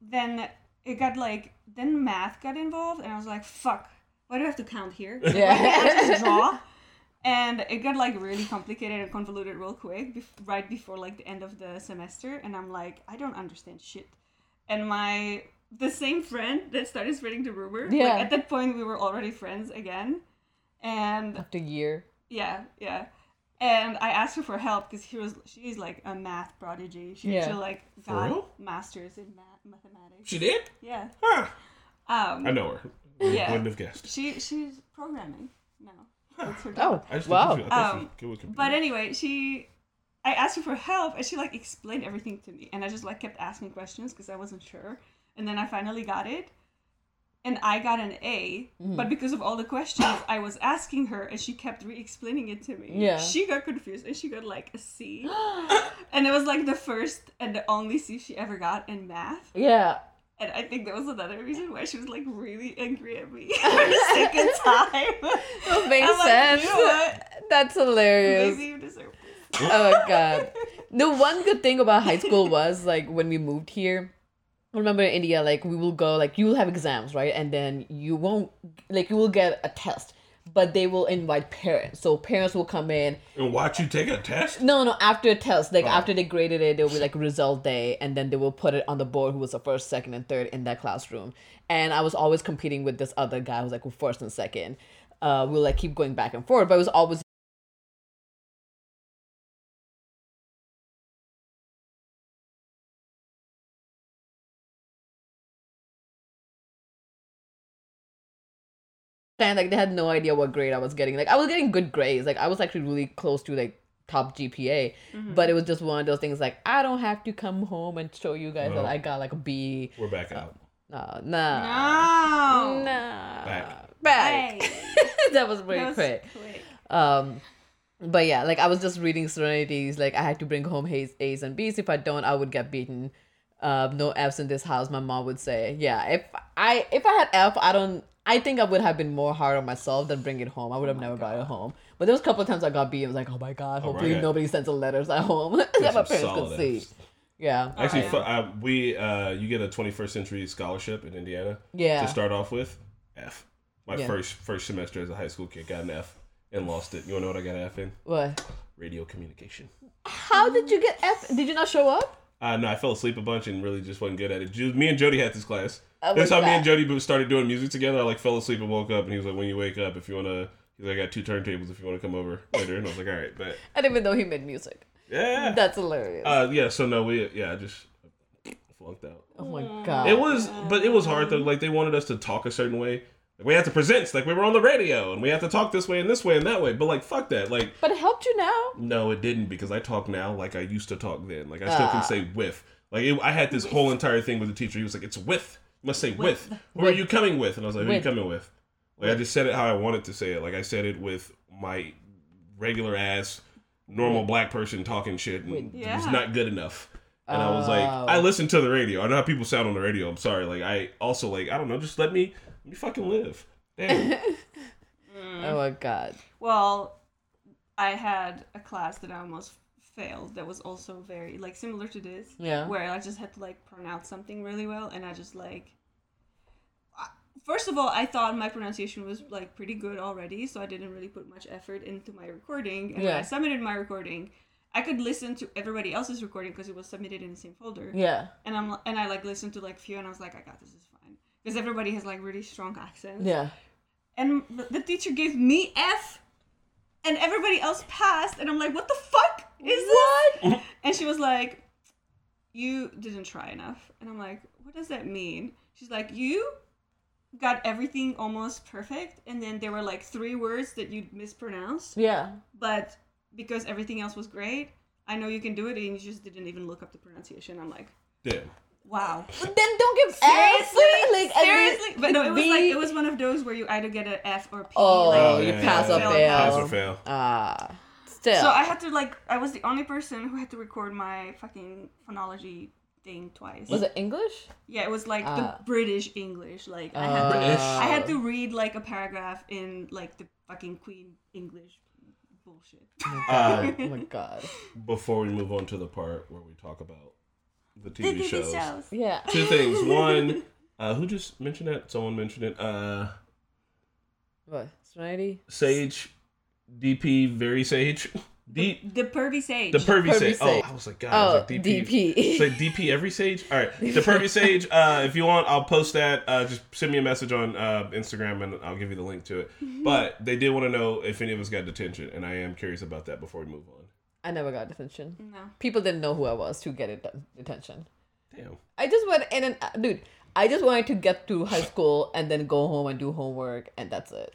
then it got like then math got involved and I was like fuck why do I have to count here Yeah. Why can't I just draw and it got like really complicated and convoluted real quick bef- right before like the end of the semester and I'm like I don't understand shit and my the same friend that started spreading the rumor Yeah. like at that point we were already friends again and After year. yeah, yeah. And I asked her for help because she was she's like a math prodigy. She Yeah. actually like For got real? masters in math mathematics. She did? yeah. Huh. Um I know her. Yeah. Wouldn't have guessed. she she's programming now. That's her Oh, job. I just wow. She, I Um, she But anyway, she I asked her for help and she like explained everything to me and I just like kept asking questions because I wasn't sure. And then I finally got it. And I got an A, Mm-hmm. but because of all the questions I was asking her and she kept re explaining it to me, Yeah. she got confused and she got like a C. and it was like the first and the only C she ever got in math. Yeah. And I think that was another reason why she was like really angry at me for the second time. That makes I'm like, sense. you know? That's hilarious. Maybe you deserve this. oh god. The one good thing about high school was like when we moved here. Remember in India, like we will go, like you will have exams, right? And then you won't, like you will get a test, but they will invite parents. So parents will come in. and watch you take a test? No, no, after a test, like Oh. after they graded it, there will be like result day, and then they will put it on the board who was the first, second, and third in that classroom. And I was always competing with this other guy who was like first and second. Uh, we'll like keep going back and forth, but it was always and like they had no idea what grade I was getting. Like I was getting good grades. Like I was actually really close to like top GPA, but it was just one of those things. Like I don't have to come home and show you guys that I got like a B. We're back out. No, no, No. nah, Back. back. Hey. that was pretty That was quick. quick. Um, but yeah, like I was just reading Serenities. Like I had to bring home A's, A's and B's. If I don't, I would get beaten. Um, no F's in this house. My mom would say, yeah. If I if I had F, I don't. I think I would have been more hard on myself than bring it home. I would have Oh my never brought it home. But there was a couple of times I got beat. I was like, oh my god, hopefully right. nobody sends a letters at home that my parents could solid see. Yeah, Actually, yeah. fu- uh, we uh, you get a 21st century scholarship in Indiana yeah. to start off with. F. My Yeah. first first semester as a high school kid got an F, and lost it. You wanna know what I got an F in? What? Radio communication. How did you get F? Did you not show up? Uh, no, I fell asleep a bunch and really just wasn't good at it. Me and Jody had this class. That's how me and. Jody started doing music together. I like fell asleep and woke up, and he was like, "When you wake up, if you wanna," he's like, "I got two turntables if you wanna come over later." And I was like, "All right, but I didn't even know he made music. yeah." That's hilarious. Uh, yeah. So no, we yeah, I just flunked out. oh my god. It was, but it was hard though. Like they wanted us to talk a certain way. Like, we had to present, like we were on the radio, and we had to talk this way and this way and that way. But like, fuck that. Like, But it helped you now. no, it didn't because I talk now like I used to talk then. Like I still Ah. can say with. Like it, I had this whole entire thing with the teacher. He was like, "It's with. You must say with. Who are you coming with?" And I was like, "Who are you coming with?" Like I just said it how I wanted to say it. Like I said it with my regular ass normal black person talking shit, and With. it was not good enough. And I was like, Oh. I listen to the radio. I know how people sound on the radio. I'm sorry. Like I also like I don't know. Just let me let me fucking live. Damn. Oh my mm. god. Well, I had a class that I almost failed that was also very like similar to this. Yeah. Where I just had to like pronounce something really well, and I just like. First of all, I thought my pronunciation was like pretty good already, so I didn't really put much effort into my recording. And when Yeah. I submitted my recording, I could listen to everybody else's recording because it was submitted in the same folder. Yeah. And I'm and I like listened to like few, and I was like, I got this, is fine, because everybody has like really strong accents Yeah. and the teacher gave me F, and everybody else passed, and I'm like, what the fuck is this? And she was like, you didn't try enough, and I'm like, what does that mean? She's like, you got everything almost perfect, and then there were like three words that you mispronounced, Yeah. but because everything else was great, I know you can do it, and you just didn't even look up the pronunciation. I'm like, Damn. wow. But then don't give Seriously, F. Like seriously, least- but no, it was B- like it was one of those where you either get an F or P. Oh, like, you yeah, pass yeah, or yeah. fail. Pass or fail. Ah. Still. So I had to like I was the only person who had to record my fucking phonology thing twice. was it English? Yeah, it was like Ah. the British English. Like I had to, British? I had to read like a paragraph in like the fucking Queen English bullshit. Uh, Oh my god. before we move on to the part where we talk about the TV, shows, Yeah. two things. One, uh, who just mentioned that? Someone mentioned it. Uh, What? Serenity? Sage, DP, very Sage, D, The pervy sage. the pervy, Pervy Sage. Oh, I was like, God, I was Oh, like DP. DP. It's like DP every Sage. All right, the pervy Sage. Uh, if you want, I'll post that. Uh, just send me a message on uh, Instagram and I'll give you the link to it. But they did want to know if any of us got detention, and I am curious about that before we move on. I never got detention. no. People didn't know who I was to get it detention. Damn. I just went in and uh, dude, I just wanted to get through high school and then go home and do homework and that's it.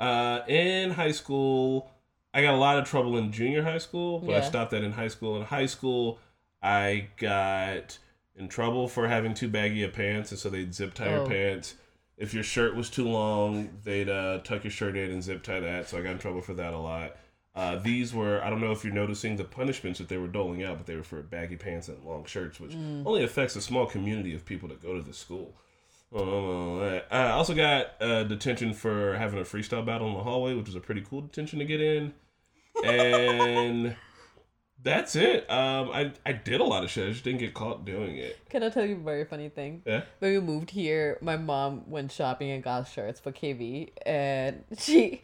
Uh, in high school, I got a lot of trouble in junior high school, but I stopped that in high school. In high school, I got in trouble for having too baggy of pants, and so they'd zip tie your Oh. pants. If your shirt was too long, they'd uh, tuck your shirt in and zip tie that. So I got in trouble for that a lot. Uh, these were, I don't know if you're noticing the punishments that they were doling out, but they were for baggy pants and long shirts, which only affects a small community of people that go to the school. I also got uh, detention for having a freestyle battle in the hallway, which was a pretty cool detention to get in. And that's it. Um, I, I did a lot of shit. I just didn't get caught doing it. Can I tell you a very funny thing? Yeah. When we moved here, my mom went shopping and got shirts for KV and she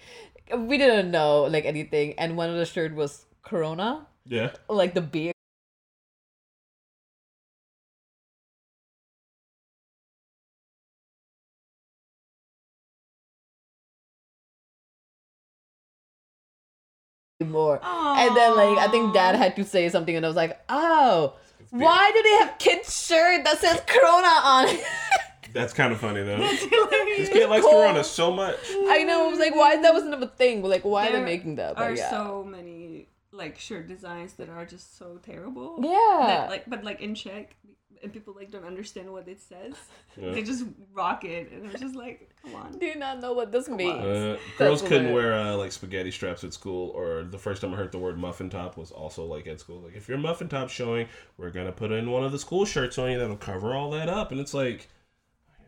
we didn't know like anything and one of the shirt was Corona, Yeah. like the beer. More and then like i think dad had to say something and i was like oh why do they have kids shirt that says corona on it That's kind of funny, though. This kid likes cool. Corona so much. i know i was like why that wasn't a thing like why are they making that are yeah so many like shirt designs that are just so terrible. yeah That, like, but like in Czech, and people like don't understand what it says. Yeah. They just rock it, and it's just like, come on. do you not know what this means Uh, girls couldn't hilarious. wear uh, like spaghetti straps at school, or the first time I heard the word muffin top was also like at school. Like if your muffin top showing, we're gonna put in one of the school shirts on you that'll cover all that up, and it's like,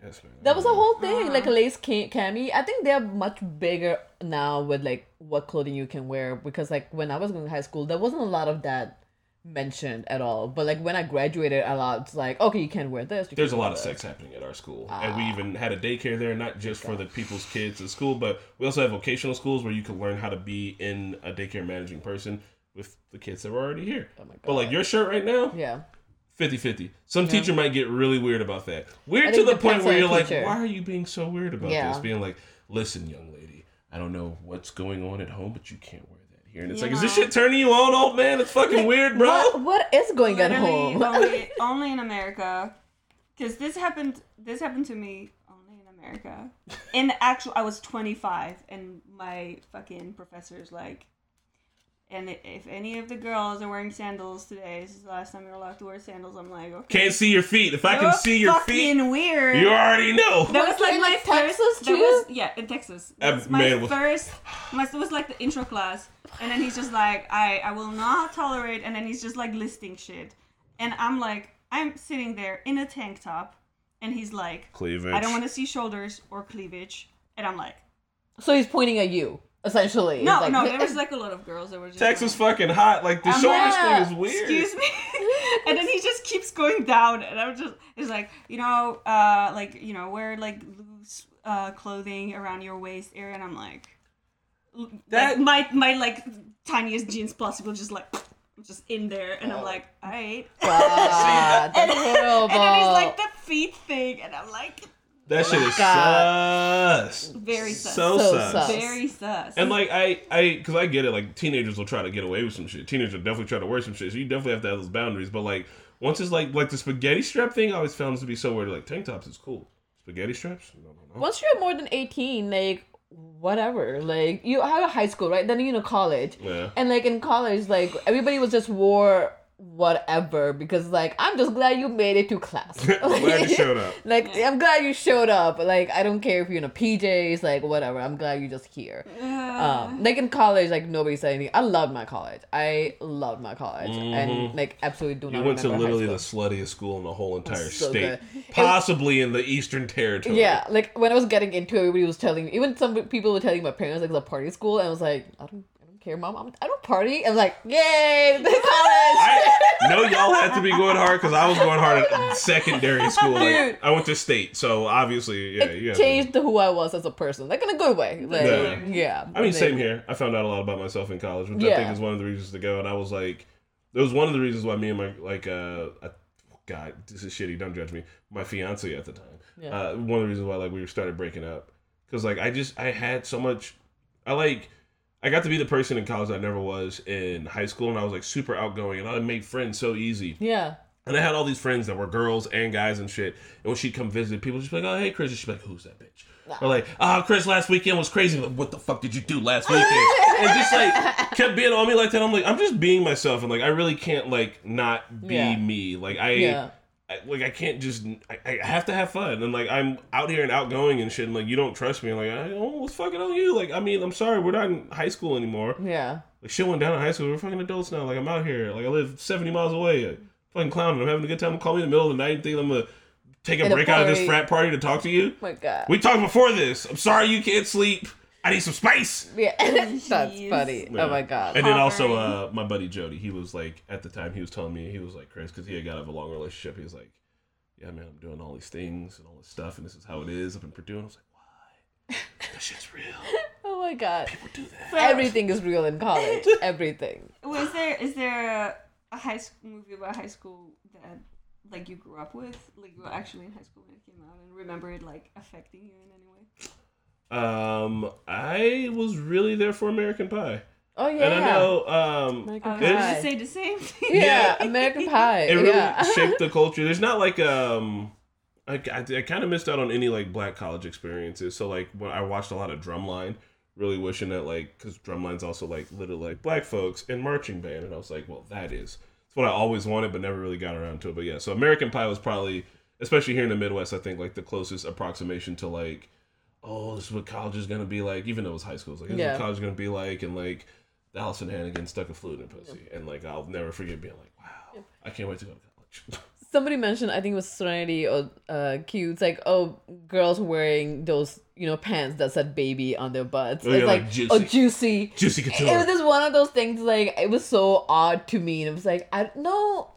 yes, man. that was a whole thing like a lace ca- cami i think they're much bigger now with like what clothing you can wear because like when i was going to high school there wasn't a lot of that mentioned at all. But like when I graduated, a lot like, okay, you can't wear this. There's a lot of sex happening at our school, and we Ah. even had a daycare there, not just for the people's kids at school, but we also have vocational schools where you can learn how to be in a daycare managing person with the kids that were already here. Oh my god. But like your shirt right now, yeah. 50-50. Some teacher might get really weird about that. Weird to the point where you're like, teacher. why are you being so weird about Yeah. this? Being like, listen, young lady, I don't know what's going on at home, but you can't wear here. And it's You like, is this shit turning you on, old man? It's fucking weird, bro. What what is going on home? only, only in America, because this happened. This happened to me only in America. In actual, I was 25, and my fucking professor's like, and if any of the girls are wearing sandals today, this is the last time you're allowed to wear sandals. I'm like, okay, Can't see your feet. If I can you're see your fucking feet, weird. you already know. That was Was like in, my like, first. Texas, that too? was yeah, in Texas. That was my man, was- first. My, it was like the intro class, and then he's just like, I I will not tolerate, and then he's just like listing shit, and I'm like, I'm sitting there in a tank top, and he's like, Cleavage. I don't want to see shoulders or cleavage, and I'm like, So he's pointing at you, essentially. no, It's like, no, there was like a lot of girls that were just. Texas like, fucking hot. Like the I'm shoulders like, thing is weird. Excuse me, and then he just keeps going down, and I'm just, it's like, you know, uh, like you know, wear like loose uh clothing around your waist area, and I'm like, That- like, my my like tiniest jeans possible, just like, just in there, and I'm Oh. like, alright. God, that's and, horrible. and then it's like the feet thing, and I'm like, That shit is God. sus. very sus, So, So sus. sus. very sus. And like I, I, because I get it. Like teenagers will try to get away with some shit. Teenagers will definitely try to wear some shit. So you definitely have to have those boundaries. But like once it's like like the spaghetti strap thing, I always found this to be so weird. Like tank tops is cool. Spaghetti straps? No, no, no. Once you're more than 18, like, whatever. Like, you have a high school, right? Then you know college. Yeah. And like in college, like everybody was just wore whatever because like I'm just glad you made it to class. Glad you showed up. Like I'm glad you showed up. Like I don't care if you're in a PJs, like whatever. I'm glad you're just here. Uh, Um, like in college, like nobody said anything. I loved my college. I loved my college, and like absolutely do not. You went to literally the sluttiest school in the whole entire So state, good. possibly in the Eastern Territory. Yeah, like when I was getting into it, everybody was telling me. Even some people were telling my parents like it's a party school, and I was like, I don't care, mom. I'm, I don't party. I'm like, yay, the college. I know y'all had to be going hard because I was going hard at secondary school. Like. I went to state, so obviously, yeah, you it have to- changed who I was as a person, like in a good way. Like, Yeah. yeah. I mean, same here. I found out a lot about myself in college, which I think is one of the reasons to go. And I was like, it was one of the reasons why me and my like, uh, I, God, this is shitty. Don't judge me. My fiance at the time. Yeah. Uh, one of the reasons why like we started breaking up because like I just I had so much. I like. I got to be the person in college I never was in high school, and I was like super outgoing, and I made friends so easy. Yeah. And I had all these friends that were girls and guys and shit. And when she'd come visit, people just be like, "Oh, hey, Chris," and she'd be like, "Who's that bitch?" Or like, "Oh, Chris, last weekend was crazy." Like, what the fuck did you do last weekend? and just like kept being on me like that. I'm like, I'm just being myself, and like I really can't like not be Yeah. me. Like I, Yeah. I, like I can't just. I, I have to have fun, and like I'm out here and outgoing and shit. And like you don't trust me, and like I oh, what's fucking on you? Like I mean, I'm sorry, we're not in high school anymore. Yeah. Like shit went down in high school. We're fucking adults now. Like I'm out here. Like I live 70 miles away. Like, fucking clowning. I'm having a good time. Call me in the middle of the night and think I'm gonna take a In a break out of this frat party to talk to you. Oh my God. We talked before this. I'm sorry you can't sleep. I need some space. yeah. That's Jeez. funny. Yeah. Oh my God. And then also, Hovering. uh, my buddy Jody, he was like, at the time, he was telling me, he was like, Chris, because he had got out of a long relationship. He was like, yeah, man, I'm doing all these things and all this stuff, and this is how it is up in Purdue. And I was like, why? That shit's real. oh my God. People do that. So- Everything is real in college. Everything. Was there is there a, a high school movie about high school that like you grew up with, like you were actually in high school when it came out, and remember it like affecting you in any way? Um, I was really there for American Pie. Oh yeah. And I know, um, American I was It's- gonna say the same thing. yeah, Yeah. American Pie. it really yeah. shaped the culture. There's not like um, I, I, I kind of missed out on any like black college experiences. So like when I watched a lot of Drumline, really wishing that like because Drumline's also like literally like black folks in marching band, and I was like, well, that is it's what I always wanted, but never really got around to it. But yeah, so American Pie was probably, especially here in the Midwest, I think like the closest approximation to like. Oh, this is what college is gonna be like. Even though it was high school, it's like this is what college is gonna be like, and like Alyson Hannigan stuck a flute in her pussy, and like I'll never forget being like, "Wow, I can't wait to go to college." somebody mentioned I think it was Serenity or uh Q. It's like oh girls wearing those you know pants that said baby on their butts. Oh, it's yeah, like, like juicy. oh juicy. Juicy It was just one of those things like it was so odd to me and it was like I don't know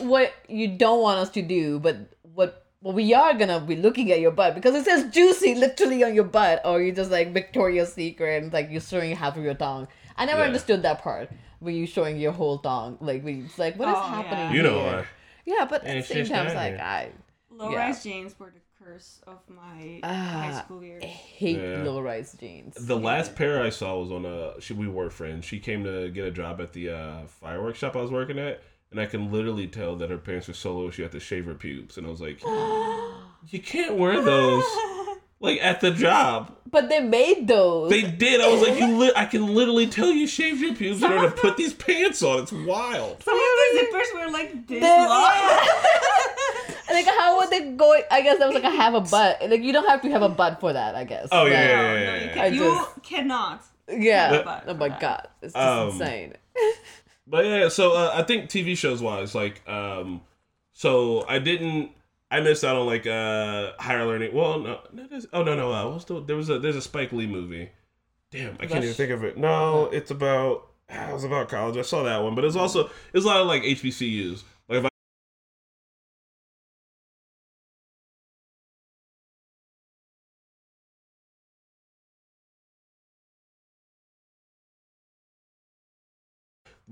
what you don't want us to do, but what well, we are gonna be looking at your butt because it says juicy literally on your butt, or you're just like Victoria's Secret and like you're showing half of your tongue. I never Yeah. understood that part when you're showing your whole tongue. Like, we it's like, what is Oh, yeah. happening? You know why? Yeah, but And at the same time, it's like. I, Low Yeah. rise jeans were the curse of my high Ah, school years. I hate Yeah. low rise jeans. The last pair I saw was on a. She, we were friends. She came to get a job at the uh, fireworks shop I was working at, and I can literally tell that her parents were so low she had to shave her pubes, and I was like, you can't wear those like at the job. But they made those. They did. I was like, you. Li- I can literally tell you shaved your pubes in order to put these pants on. It's wild. Some of the zippers were like this They- long. like how would they go? I guess that was like a have a butt. Like you don't have to have a butt for that. I guess. Oh, yeah, Like, yeah, No, yeah, no, yeah, you, can, I you just- cannot. Yeah. Have a butt Oh my that. god, it's just Um, insane. But yeah, so uh, I think TV shows wise, like, um, so I didn't, I missed out on like uh higher learning. Well, no, no oh no, no, uh, what's the, there was a there's a Spike Lee movie. Damn, I can't even think of it. No, it's about ah, it was about college. I saw that one, but it's also it's a lot of like HBCUs.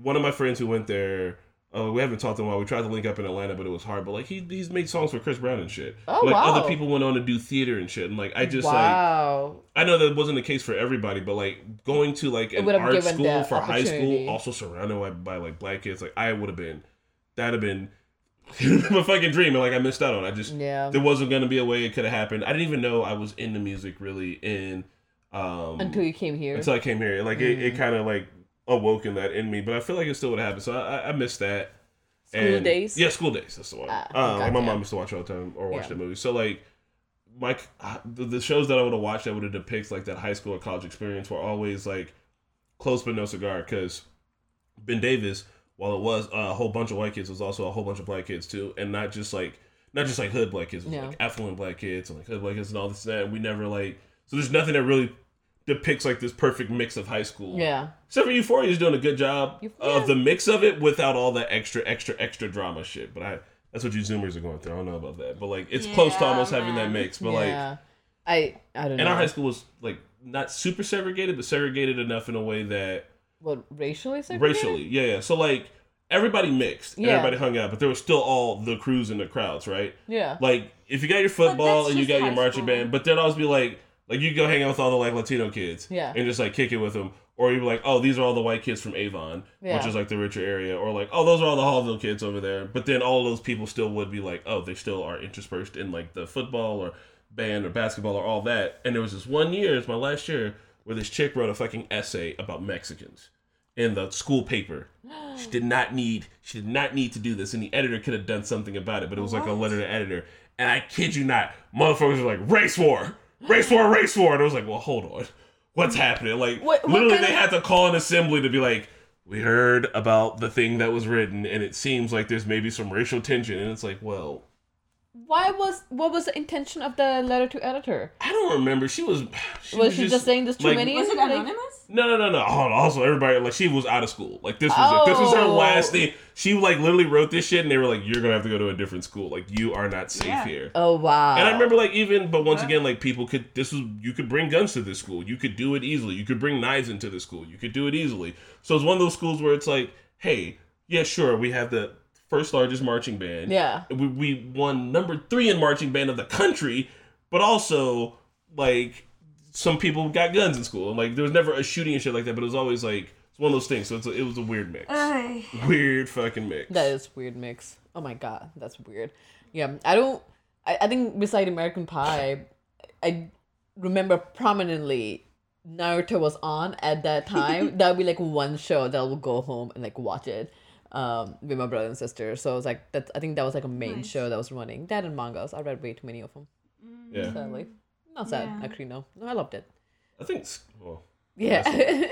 One of my friends who went there. Uh, we haven't talked in a while. We tried to link up in Atlanta, but it was hard. But like he he's made songs for Chris Brown and shit. Oh, like wow. other people went on to do theater and shit. And like I just like wow. I know that wasn't the case for everybody, but like going to like an art school for high school, also surrounded by, by like black kids, like I would have been, that'd have been my fucking dream, and like I missed out on. it. I just yeah. there wasn't gonna be a way it could have happened. I didn't even know I was into music really in um Until you came here. until I came here. Like it, it Mm. kind of like awoken that in me, but I feel like it still would have happened. So I, I, missed that. School Daze? Yeah, School Daze. That's the one. Ah, uh, like my mom used to watch all the time or watch Yeah. the movie. So like, my uh, the, the shows that I would have watched that would have depicted like that high school or college experience were always like close but no cigar because Ben Davis, while it was a whole bunch of white kids, was also a whole bunch of black kids too, and not just like not just like hood black kids, it was Yeah. like affluent black kids and like hood black kids and all this and that. And we never like so there's nothing that really depicts like this perfect mix of high school. yeah. Except for Euphoria is doing a good job of the mix of it without all that extra, extra, extra drama shit. But I that's what you Zoomers are going through. I don't know about that. But like it's close to Yeah, almost having that mix. But like. I I don't know. and our high school was like not super segregated, but segregated enough in a way that what racially segregated? racially, yeah, yeah. So like everybody mixed, Yeah. everybody hung out, but there was still all the crews and the crowds, right? Yeah. Like if you got your football and you got your marching school. band, but there'd always be like like you go hang out with all the like Latino kids, Yeah. and just like kick it with them, or you'd be like, oh, these are all the white kids from Avon, Yeah. which is like the richer area, or like, oh, those are all the Haughville kids over there. But then all those people still would be like, oh, they still are interspersed in like the football or band or basketball or all that. And there was this one year, it's my last year, where this chick wrote a fucking essay about Mexicans in the school paper. She did not need she did not need to do this, and the editor could have done something about it, but it was like a letter to editor. And I kid you not, motherfuckers were like race war, race war, race war, and I was like, well, hold on, what's happening? Like What- what literally, they of- had to call an assembly to be like. We heard about the thing that was written, and it seems like there's maybe some racial tension. And it's like, well, Why was what was the intention of the letter to editor? I don't remember. She was. She was she just, saying this too like- many? Was it Like- anonymous? No, no, no, no. Hold. Also, everybody like she was out of school. Like this was this was her Oh. last thing. She like literally wrote this shit, and they were like, "You're gonna have to go to a different school. Like you are not safe Yeah. here." Oh wow. And I remember like even, but once Huh? again, like people could. This was you could bring guns to this school. You could do it easily. You could bring knives into the school. You could do it easily. So it's one of those schools where it's like, hey, yeah, sure, we have the first largest marching band. Yeah. we, we won number three in marching band of the country, but also like some people got guns in school, and like there was never a shooting and shit like that. But it was always like it's one of those things. So it's a, it was a weird mix, Ay. weird fucking mix. That is weird mix. Oh my god, that's weird. Yeah, I don't. I, I think beside American Pie, I remember prominently Naruto was on at that time. that would be like one show that I would go home and like watch it um with my brother and sister. So it was like that. I think that was like a main Nice. show that was running. That and mangas. I read way too many of them. Yeah. Sadly, not sad Yeah. actually. No, no, I loved it. I think. s- Well, Yeah.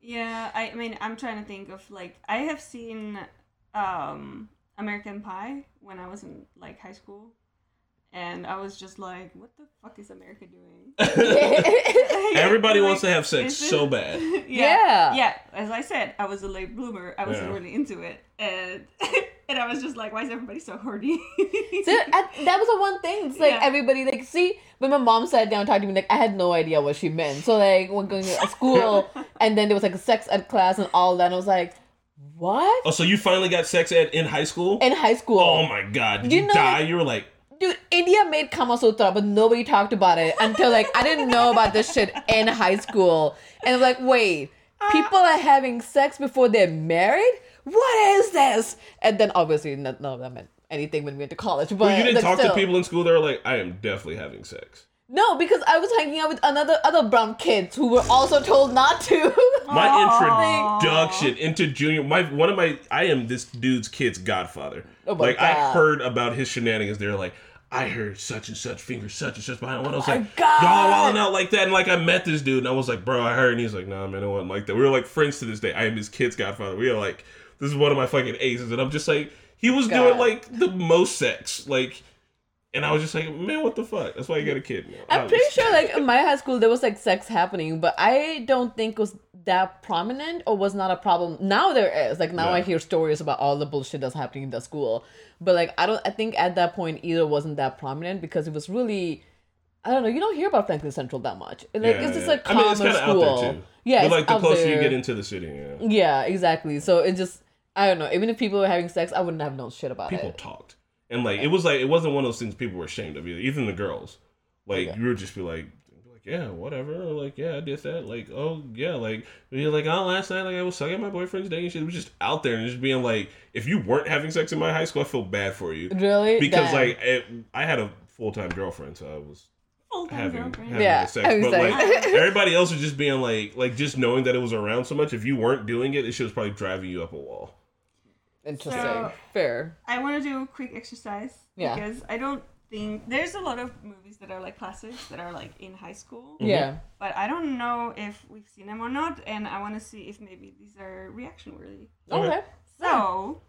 Yeah, I, I mean, I'm trying to think of like I have seen um American Pie when I was in like high school, and I was just like, "What the fuck is America doing?" Everybody Like, wants to have sex so bad. Yeah. yeah. As I said, I was a late bloomer. I wasn't Yeah. really into it, and and I was just like, "Why is everybody so horny?" So, I, that was the one thing. It's like Yeah. everybody like see when my mom sat down and talked to me like I had no idea what she meant. So like when going to school and then there was like a sex ed class and all that, and I was like, what? Oh, so you finally got sex ed in high school? In high school. oh my god! Did You you, know, die? like- you were like, Dude, India made Kama Sutra, but nobody talked about it until like I didn't know about this shit in high school. And I'm like, wait, uh. people are having sex before they're married? What is this? And then obviously none of that meant anything when we went to college. But well, you didn't talk to people in school that were like, I am definitely having sex. No, because I was hanging out with another other brown kids who were also told not to. My Aw. introduction into junior, my one of my, I am this dude's kid's godfather. Oh my like I heard about his shenanigans. They're like, I heard such and such finger, such and such behind one. I was my like, God. y'all wilding out like that. And like I met this dude, and I was like, bro, I heard. And he's like, nah, man, it wasn't like that. We were like friends to this day. I am his kid's godfather. We are like, this is one of my fucking aces, and I'm just like, he was God. doing like the most sex, like. And I was just like, man, what the fuck? That's why you got a kid now. I'm pretty sure like in my high school there was like sex happening, but I don't think it was that prominent or was not a problem. Now there is. Like now I hear stories about all the bullshit that's happening in the school. But like I don't I think at that point either wasn't that prominent because it was really I don't know, you don't hear about Franklin Central that much. Like Yeah, it's just yeah. like I mean, common it's school. out there too. Yeah, but it's like the out closer you there. get into the city, yeah. Yeah, exactly. So it just I don't know. Even if people were having sex, I wouldn't have known shit about people it. People talked, and like it was like it wasn't one of those things people were ashamed of either. Even the girls, like Yeah. you would just be like, like yeah, whatever, or like yeah, I did that, like oh yeah, like you're like oh last night like I was sucking my boyfriend's dick and shit. It was just out there and just being like, if you weren't having sex in my high school, I feel bad for you Really? because Damn. like it, I had a full time girlfriend, so I was having, having Yeah, sex, I was but like- like everybody else was just being like like just knowing that it was around so much. If you weren't doing it, it shit was probably driving you up a wall. Interesting. So- Fair. I want to do a quick exercise Yeah. because I don't think there's a lot of movies that are like classics that are like in high school, Mhm. Yeah. but I don't know if we've seen them or not, and I want to see if maybe these are reaction worthy. Okay. Okay. So,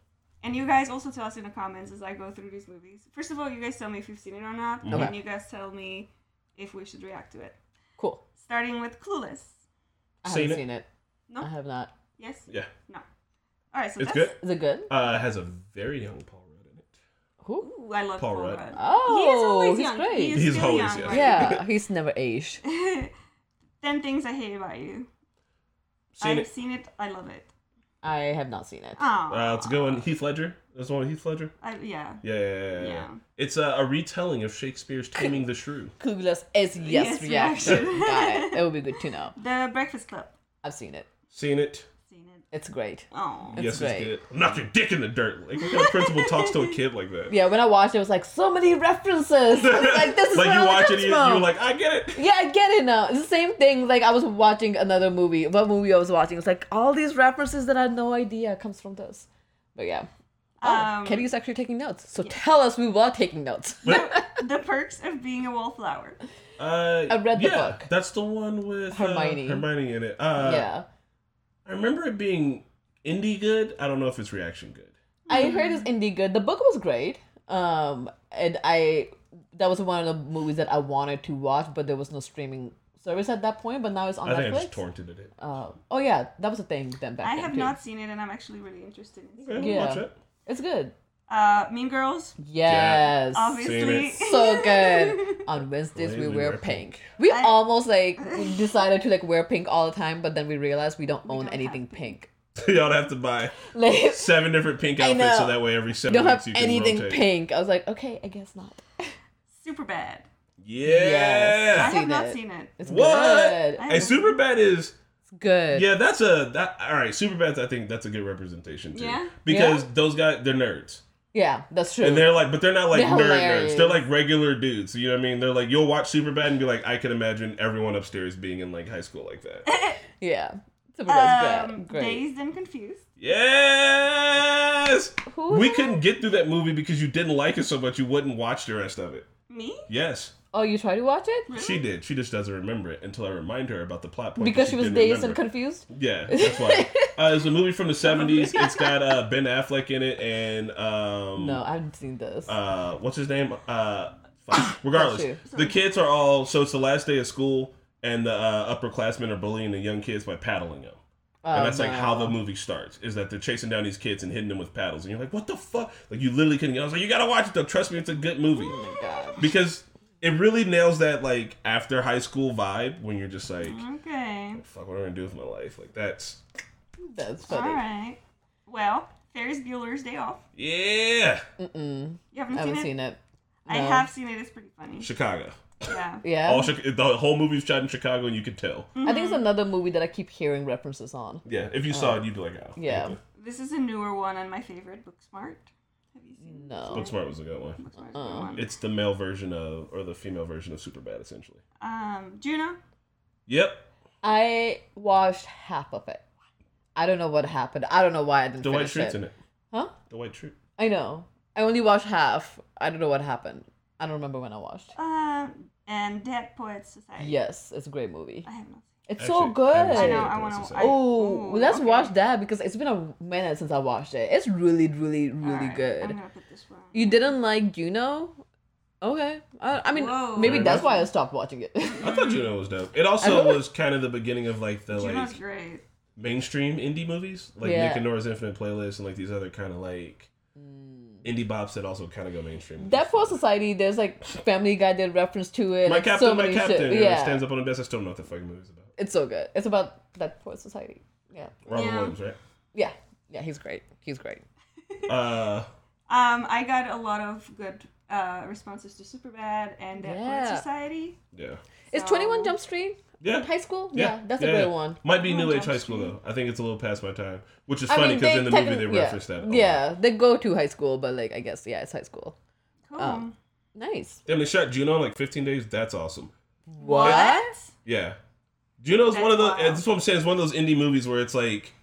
and you guys also tell us in the comments as I go through these movies. First of all, you guys tell me if you've seen it or not, Mhm. and Okay. you guys tell me if we should react to it. Cool. Starting with Clueless. I Seen haven't it? seen it. No? I have not. Yes. Yeah, No. All right. So it's good. Is it good? Uh, it has a very young Paul Rudd in it. Who? Ooh, I love Paul Paul, Rudd. Rudd. Oh, he is always he's young. great. He is He's still always young, young. right? Yeah, he's never aged. Ten things I hate about you. Seen I've it. seen it. I love it. I have not seen it. Oh. Uh, it's a good one. Heath Ledger. That's one with Heath Ledger. I, yeah. Yeah, yeah, yeah. yeah, Yeah. It's a, a retelling of Shakespeare's Taming the Shrew. Clueless is yes, Yes reaction. reaction. Got it. That would be good to know. The Breakfast Club. I've seen it. Seen it? Seen it. It's great. Oh. It's yes, great. it's good. Knock your dick in the dirt. Like what kind of principal talks to a kid like that? Yeah, when I watched it, it was like so many references. Like this is like where you all watch it it, you, from. you're like, I get it. Yeah, I get it now. It's the same thing. Like I was watching another movie. What movie I was watching? It's like all these references that I had no idea comes from this. But yeah. Oh, Um, Kenny's actually taking notes. So tell us we were taking notes. the perks of being a wallflower. Uh, I read the yeah, book. That's the one with uh, Hermione. Hermione in it. Uh, yeah. I remember it being indie good. I don't know if it's reaction good. I heard it's indie good. The book was great. Um, and I that was one of the movies that I wanted to watch, but there was no streaming service at that point. But now it's on I think I Netflix. just torrented it. Uh, oh yeah, that was a thing then back then. I then have too. not seen it, and I'm actually really interested in it. Okay, we'll Yeah. watch it. It's good. Uh, Mean Girls. Yes. Obviously. So good. On Wednesdays we Lately wear wear pink. We I- almost like decided to like wear pink all the time, but then we realized we don't own don't anything have pink. Y'all have to buy Like seven different pink outfits so that way every we seven don't weeks have you can anything rotate. pink. I was like, okay, I guess not. Super bad. Yeah. I have Seen not it. seen it. It's What? good. I Hey, Superbad is good. yeah. That's a that. All right, Superbad's. I think that's a good representation too. Yeah? Because Yeah? those guys, they're nerds, Yeah, that's true. and they're like, but they're not like They're nerd hilarious. nerds. They're like regular dudes. You know what I mean? They're like, you'll watch Superbad and be like, I can imagine everyone upstairs being in like high school like that. yeah. Superbad's Um. Great. Dazed and Confused. yes. Who We couldn't get through that movie because you didn't like it so much you wouldn't watch the rest of it. Me? Yes. Oh, you try to watch it She did. She just doesn't remember it until I remind her about the plot point. because she was didn't dazed and confused. Yeah, that's why. uh, it's a movie from the seventies. It's got uh, Ben Affleck in it, and um, No, I haven't seen this. uh, what's his name? Uh, regardless, the kids are all. So it's the last day of school, and the uh, upperclassmen are bullying the young kids by paddling them. Oh, And that's like how the movie starts. Is that they're chasing down these kids and hitting them with paddles, and you're like, "What the fuck?" Like you literally couldn't. I was like, "You gotta watch it though. Trust me, it's a good movie." Oh my God. because it really nails that like after high school vibe when you're just like, Okay. "Fuck, what am I gonna do with my life?" Like that's That's All funny. right. Well, Ferris Bueller's Day Off. yeah, Mm-mm. You haven't, I seen, haven't it? seen it. I have seen it. It's pretty funny. Chicago. Yeah. Yeah. All Chi- the whole movie's shot in Chicago, and you could tell. I think it's mm-hmm. another movie that I keep hearing references on. Yeah, if you saw it, you'd be like, "Oh, Yeah. This is a newer one and my favorite, Booksmart. Have you seen No. Booksmart was a good one. Booksmart? is a Uh. good one. It's the male version of, or the female version of Superbad, essentially. Um, Juno. Yep. I watched half of it. I don't know what happened. I don't know why I didn't finish it. The white finish Truth's it. in it. Huh? The white truth. I know. I only watched half. I don't know what happened. I don't remember when I watched. Um, and Dead Poets Society. Yes, it's a great movie. I have not. It's Actually, so good. haven't I know. I want to. Society. Oh, let's okay. watch that because it's been a minute since I watched it. It's really, really, really Alright, good. I'm gonna put this one. You didn't like Juno? Okay. I, I mean, Whoa. maybe Fair that's enough. why I stopped watching it. I thought Juno was dope. It also was kind of the beginning of like the Juno's like great. mainstream indie movies, like Yeah. Nick and Nora's Infinite Playlist, and like these other kind of like Mm. indie bops that also kind of go mainstream. Dead Poets Society, there's like Family Guy did reference to it. my like, captain, so my many captain, shit. yeah. Yeah, stands up on the desk. I still don't know what the fucking movie's about. It's so good. It's about that Force Society. Yeah, Robin Yeah. Williams, right? yeah, yeah. He's great. He's great. Uh, Um, I got a lot of good uh, responses to Superbad and Dead Yeah. Poets Society. yeah, Is So- Twenty One Jump Street yeah. high school? Yeah, that's yeah, a great yeah. one. Might be New Age High School though. I think it's a little past my time, which is I funny because in the movie they technically- yeah. reference that. a lot. Yeah, they go to high school, but like I guess yeah, it's high school. Cool. Um, Nice. Damn, they shot Juno in like 15 days. That's awesome. What? Yeah, Juno's one of the. That's wild. That's what I'm saying. It's one of those indie movies where it's like,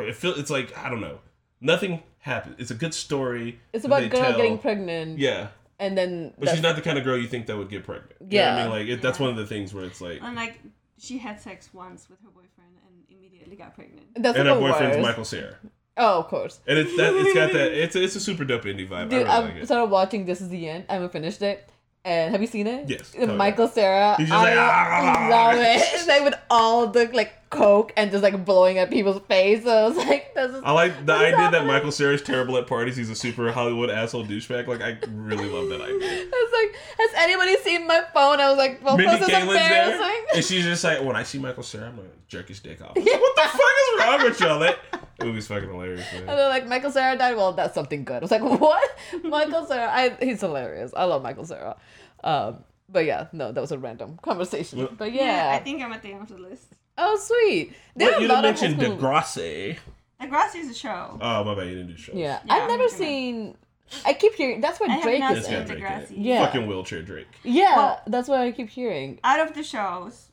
it feel. It's like I don't know. Nothing happened. It's a good story. It's about they girl tell. getting pregnant. Yeah, and then but she's not the kind of girl you think that would get pregnant. You know what I mean, like it, that's Yeah. one of the things where it's like, And like, she had sex once with her boyfriend and immediately got pregnant. that's and the her boyfriend's worst. Michael Cera, Oh, of course. and it's that. It's got that. It's it's a super dope indie vibe. Dude, I I really like it. started watching This Is the End. I haven't finished it. And have you seen it? Yes. Oh, yeah. Michael Cera. I like, "Ah." love it. Like with all the like coke and just like blowing up people's faces. I was like, this is I like the What is idea that happening? Michael Cera's terrible at parties. He's a super Hollywood asshole douchebag. Like I really love that idea. I was like, has anybody seen my phone? I was like, well, Mindy this is Kaling's there, and she's just like, when I see Michael Cera, I'm gonna jerk his dick off. Like, what the fuck is wrong with y'all? That movie's fucking hilarious, And man. they're like, Michael Cera died. Well, that's something good. I was like, what? Michael Cera. I, he's hilarious. I love Michael Cera. Um, but yeah, no, that was a random conversation. Well- But yeah. I think I'm at the end of the list. Oh, sweet. There But you a didn't lot mention high school- Degrassi. Degrassi is a show. Oh my bad, you didn't do shows. Yeah, Yeah, I've never seen. I keep hearing. That's where I have Drake not is It's seen got. Drake it. Degrassi. Yeah. Fucking wheelchair Drake. Yeah, Well- that's what I keep hearing. Out of the shows,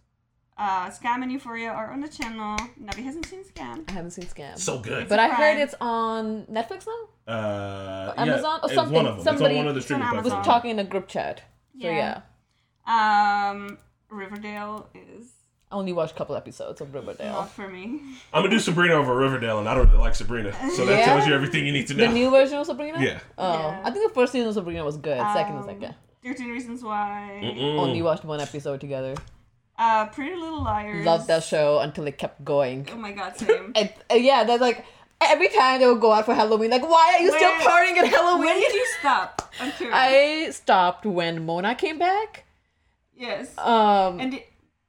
uh, Skam and Euphoria are on the channel. Navi hasn't seen Skam. I haven't seen Skam. So good. but I heard it's on Netflix now. uh, Amazon yeah, or it's something. One of them. Somebody it's on one of the was streaming on Was talking in a group chat. So Yeah. yeah, Um, Riverdale is I only watched a couple episodes of Riverdale. not for me. I'm gonna do Sabrina over Riverdale, and I don't really like Sabrina, so that Yeah? tells you everything you need to know. The new version of Sabrina. yeah. Oh, Yeah. I think the first season of Sabrina was good. Second was Um, like, yeah. 13 Reasons Why. Mm-mm. Only watched one episode together. Uh, Pretty Little Liars. Loved that show until it kept going. Oh my god, same. And uh, yeah, that's like every time they would go out for Halloween. Like, why are you still partying at Halloween? when did you stop? I'm curious. I stopped when Mona came back. yes. Um, and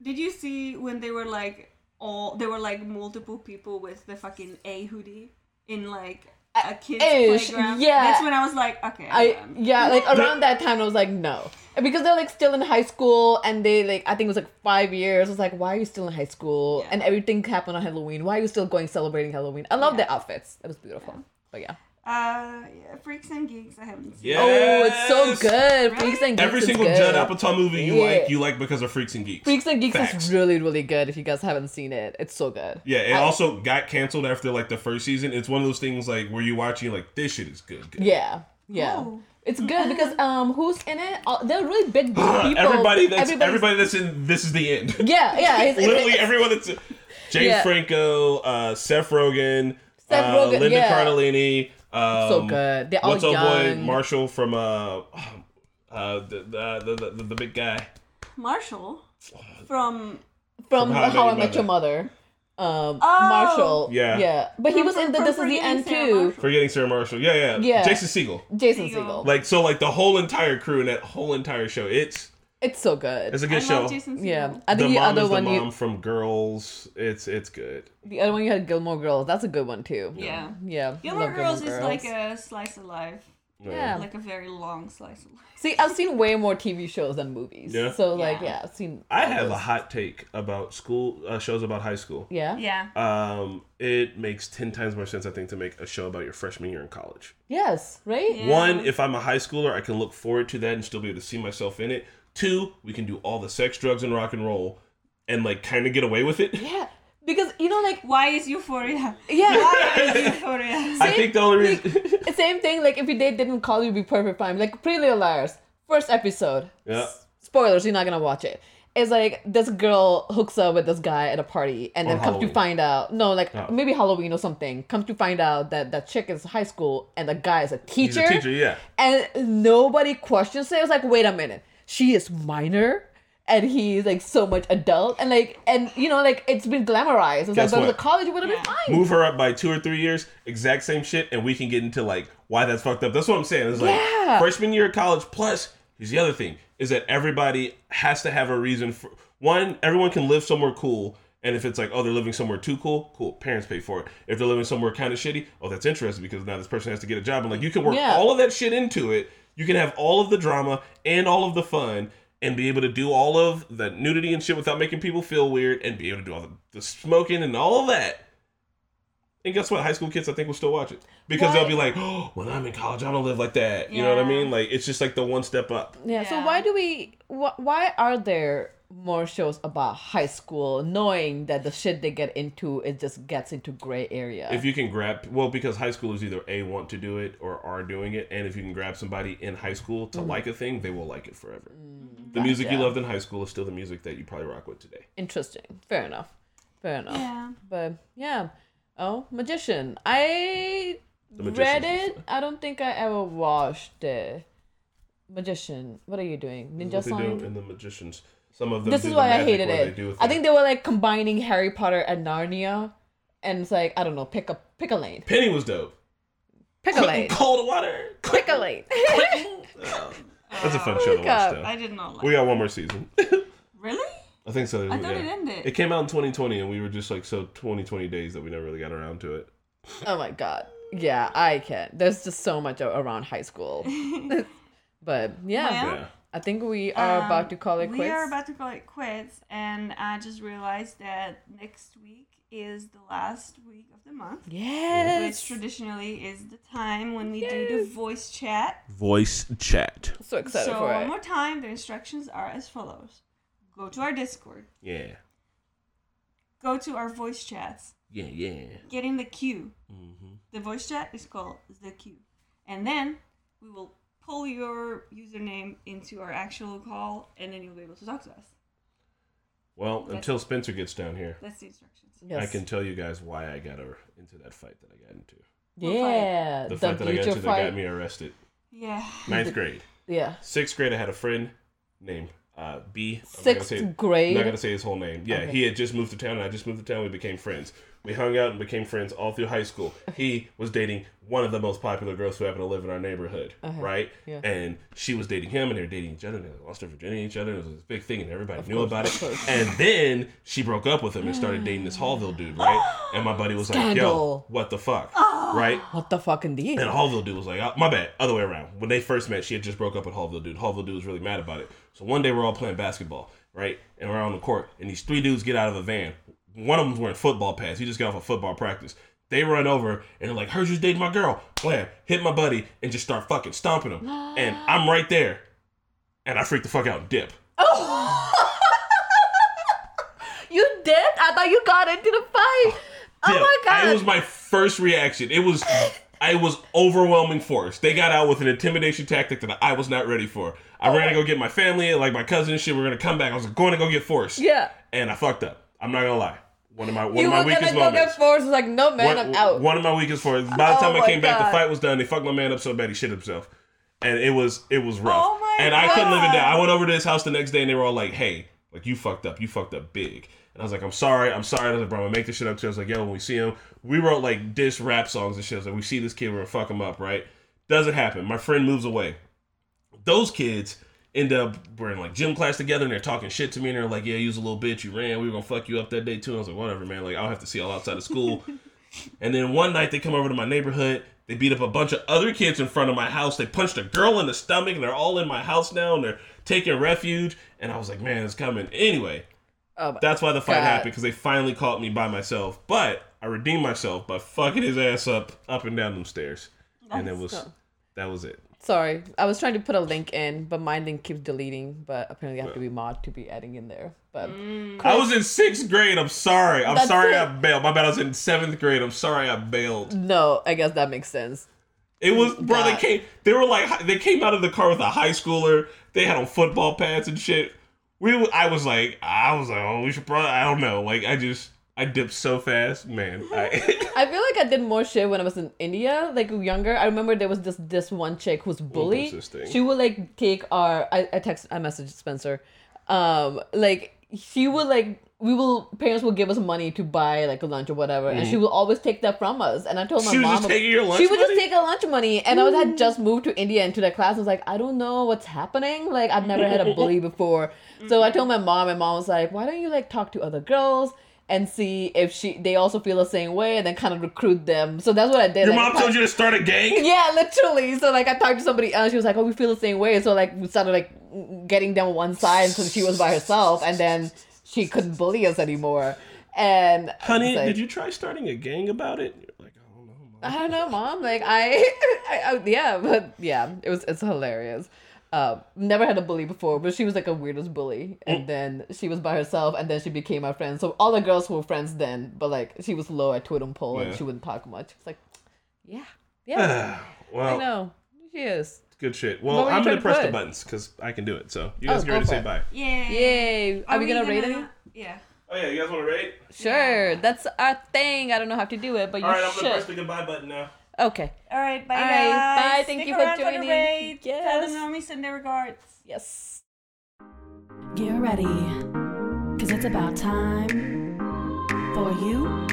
did, did you see when they were like all there were like multiple people with the fucking A hoodie in like a kid's ish, playground? yeah. That's when I was like, okay. I'm I done. yeah, like around that time I was like no, because they're like still in high school and they like I think it was like five years. I was like, why are you still in high school? Yeah. And everything happened on Halloween. Why are you still going celebrating Halloween? I love Yeah. the outfits. It was beautiful. But yeah. Uh, yeah, Freaks and Geeks. I haven't seen. Yeah. Oh, it's so good. Really? Freaks and Geeks Every is single good. Judd Apatow movie you Yeah. like, you like because of Freaks and Geeks. Freaks and Geeks Facts. is really really good. If you guys haven't seen it, it's so good. Yeah, it I- also got canceled after like the first season. It's one of those things like where you watch, you like this shit is good. good. Yeah, yeah. Oh. It's good because um, who's in it? Uh, they're really big people. everybody that's Everybody's- everybody that's in this is the end. Yeah, yeah. It's, Literally it's- everyone that's James Yeah. Franco, uh, Seth Rogen, Seth uh, Linda yeah. Cardellini. Um, so good. They're all What's old boy. Marshall from uh, uh the, the, the, the, the big guy. Marshall from from From How I How, Met I Met Your Your Mother. Um, Oh. Marshall. Yeah. Yeah. But he From- was in the from This is the End Sarah too. Marshall. Forgetting Sarah Marshall. Yeah, yeah. Yeah. Jason Segel. Jason Segel. Segel. Like so, like the whole entire crew in that whole entire show. It's it's so good. it's a good show. love Jason yeah. I think the, mom other is the one mom you from Girls. It's it's good. the other one you had Gilmore Girls. That's a good one too. Yeah. Yeah. Gilmore love Girls is Girls. like a slice of life, Yeah. like a very long slice of life. See, I've seen way more TV shows than movies. Yeah. So like, Yeah. yeah, I've seen. I all have a hot take about school uh, shows about high school. Yeah. Yeah. Um, it makes ten times more sense, I think, to make a show about your freshman year in college. Yes. Right. Yeah. One, if I'm a high schooler, I can look forward to that and still be able to see myself in it. Two, we can do all the sex, drugs, and rock and roll, and like kind of get away with it. Yeah. Because you know, like, Why is Euphoria? yeah. Why is Euphoria? I think the only reason. Same thing. Like, if your date didn't call you, be perfect fine. Like, Pretty Little Liars, first episode. yeah. spoilers, you're not gonna watch it. It's like this girl hooks up with this guy at a party, and then On comes to find out no, like Oh. maybe Halloween or something. Comes to find out that that chick is high school and the guy is a He's teacher, a teacher, yeah. and nobody questions it. It's like, wait a minute, she is minor. And he's like so much adult, and like, and you know, like it's been glamorized. It's Guess like, but what? the college would have Yeah. been fine. Move her up by two or three years, exact same shit, and we can get into like why that's fucked up. That's what I'm saying. It's like Yeah. freshman year of college. Plus, here's the other thing: is that everybody has to have a reason for one. Everyone can live somewhere cool, and if it's like, oh, they're living somewhere too cool, cool. Parents pay for it. If they're living somewhere kind of shitty, oh, that's interesting because now this person has to get a job, and like you can work Yeah. all of that shit into it. You can have all of the drama and all of the fun. And be able to do all of the nudity and shit without making people feel weird, and be able to do all the, the smoking and all of that. And guess what? High school kids, I think, will still watch it because Why- they'll be like, "Oh, when I'm in college, I'm gonna live like that." You know what I mean? Like it's just like the one step up. Yeah. So why do we? Wh- why are there more shows about high school, knowing that the shit they get into it just gets into gray area? If you can grab, well, because high schoolers either a want to do it or are doing it, and if you can grab somebody in high school to mm. like a thing, they will like it forever. Mm, the music you loved in high school is still the music that you probably rock with today. Interesting. Fair enough. Fair enough. Yeah. But yeah. Oh, Magician. I read it. I don't think I ever watched it. Magician. What are you doing? This Ninja is what they do in the magicians. Some of them. This do is the why I hated it. They do a I thing. think they were like combining Harry Potter and Narnia. And it's like, I don't know, pick a pick a lane. Penny was dope. Pick a lane. Cold water. Pick a lane. Um, That's a fun uh, show to watch. God. Though. I did not like. We got one more season. Really? I think so. I thought yeah. it ended. It came out in 2020, and we were just like so 2020 days that we never really got around to it. oh my god. Yeah, I can't. There's just so much around high school. but yeah, Well, Yeah. I think we are Um, about to call it quits. we are about to call it quits, and I just realized that next week is the last week of the month, Yes. which traditionally is the time when we do the voice chat. Voice chat. So excited so for it. So one more time, the instructions are as follows: go to our Discord, Yeah. go to our voice chats, Yeah, yeah. get in the queue. Mm-hmm. The voice chat is called the queue, and then we will pull your username into our actual call, and then you'll be able to talk to us. Well, That's- until Spencer gets down here, That's the instructions. Yes. I can tell you guys why I got her into that fight that I got into. Yeah, The the, fight that I got future into that got me arrested. Yeah. Ninth grade. Yeah, Sixth grade, I had a friend named uh, B. I'm not gonna sixth say- I'm grade. not gonna say his whole name. Yeah, Okay. he had just moved to town, and I just moved to town. We became friends. We hung out and became friends all through high school. He was dating one of the most popular girls who happened to live in our neighborhood, Uh-huh. right? Yeah. And she was dating him, and they were dating each other. And they lost their virginity each other. It was this big thing, and everybody knew course, about it. And then she broke up with him and started dating this Haughville dude, right? And my buddy was like, "Yo, what the fuck?" Right? What the fuck indeed? And Haughville dude was like, oh, my bad, other way around. When they first met, she had just broke up with Haughville dude. Haughville dude was really mad about it. So one day we're all playing basketball, right? And we're on the court, and these three dudes get out of a van. One of them's wearing football pads. He just got off a football practice. They run over and they're like, heard you dating my girl. Blam, hit my buddy and just start fucking stomping him. And I'm right there. And I freak the fuck out and dip. you did? I thought you got into the fight. Oh my god! It was my first reaction. It was I was overwhelming force. They got out with an intimidation tactic that I was not ready for. I ran to go get my family, like my cousin and shit. We're gonna come back. I was going to go get force. Yeah. And I fucked up. I'm not gonna lie. One of my one You of my weakest go get moments. forced. Was like, no man, One, I'm out. one of my weakest force. By the Oh time I my came back, the fight was done. They fucked my man up so bad he shit himself, and it was it was rough. Oh my and I couldn't live it down. I went over to his house the next day, and they were all like, "Hey, like you fucked up. You fucked up big." And I was like, "I'm sorry. I'm sorry." I was like, "Bro, I'm gonna make this shit up too." I was like, "Yo, when we see him, we wrote like diss rap songs and shit. I was like, we see this kid, we're gonna fuck him up, right?" Doesn't happen. My friend moves away. Those kids end up we're in like gym class together and they're talking shit to me and they're like, Yeah, you was a little bitch, you ran, we were gonna fuck you up that day too. And I was like, Whatever, man, like I'll have to see all outside of school. and then one night they come over to my neighborhood, they beat up a bunch of other kids in front of my house, they punched a girl in the stomach, and they're all in my house now and they're taking refuge. And I was like, Man, it's coming. Anyway, Oh, that's why the fight God. happened, because they finally caught me by myself. But I redeemed myself by fucking his ass up up and down them stairs. and it was Oh. that was it. Sorry, I was trying to put a link in, but my link keeps deleting. But apparently, I have to be mod to be adding in there. But mm. I was in sixth grade. I'm sorry. I'm That's sorry it. I bailed. My bad. I was in seventh grade. I'm sorry I bailed. no, I guess that makes sense. It was bro. They came. They were like they came out of the car with a high schooler. They had on football pads and shit. We. w- I was like. I was like. Oh, we should probably. I don't know. Like I just. I dipped so fast, man. I, I feel like I did more shit when I was in India, like younger. I remember there was this this one chick who's thing? She would like take our. I, I text. I messaged Spencer. Um, like she would like we will parents will give us money to buy like a lunch or whatever, and she will always take that from us. And I told my Mm-hmm. She mom just taking your lunch She would just take a lunch money, and I was had just moved to India into that class. I was like, I don't know what's happening. Like I've never had a bully before, so I told my mom, and mom was like, Why don't you like talk to other girls? And see if she they also feel the same way, and then kind of recruit them. So that's what I did. your Like, mom I- told you to start a gang. yeah, literally. So like I talked to somebody else. She was like, "Oh, we feel the same way." So like we started like getting them on one side until she was by herself, and then she couldn't bully us anymore. And Honey, like, did you try starting a gang about it? You're like, I don't know. Mom. I don't know, mom. Like I, I, I yeah, but yeah, it was it's hilarious. Um, never had a bully before, but she was like a weirdest bully, and then she was by herself, and then she became my friend. So all the girls were friends then, but like she was low at totem pole, and Yeah. she wouldn't talk much. It's like, yeah, yeah, I well, know she is. good shit. What Well, were you I'm trying gonna to press the put? buttons because I can do it. So you Oh, guys get go ready to for say it. bye. Yay! Yay! Are, we gonna rate it? Yeah. Oh yeah, you guys want to rate? Sure, that's our thing. I don't know how to do it, but you All right, I'm should. gonna press the goodbye button now. Okay. All right. Bye, All right, guys. bye, thank Stick you for around the joining. raid. Tell Yes. the normies send their regards. Yes. Get ready, cause it's about time for you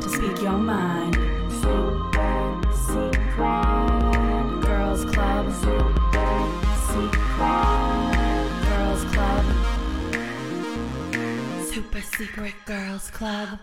to speak your mind. Super secret girls club. Secret girls club. Super secret girls club.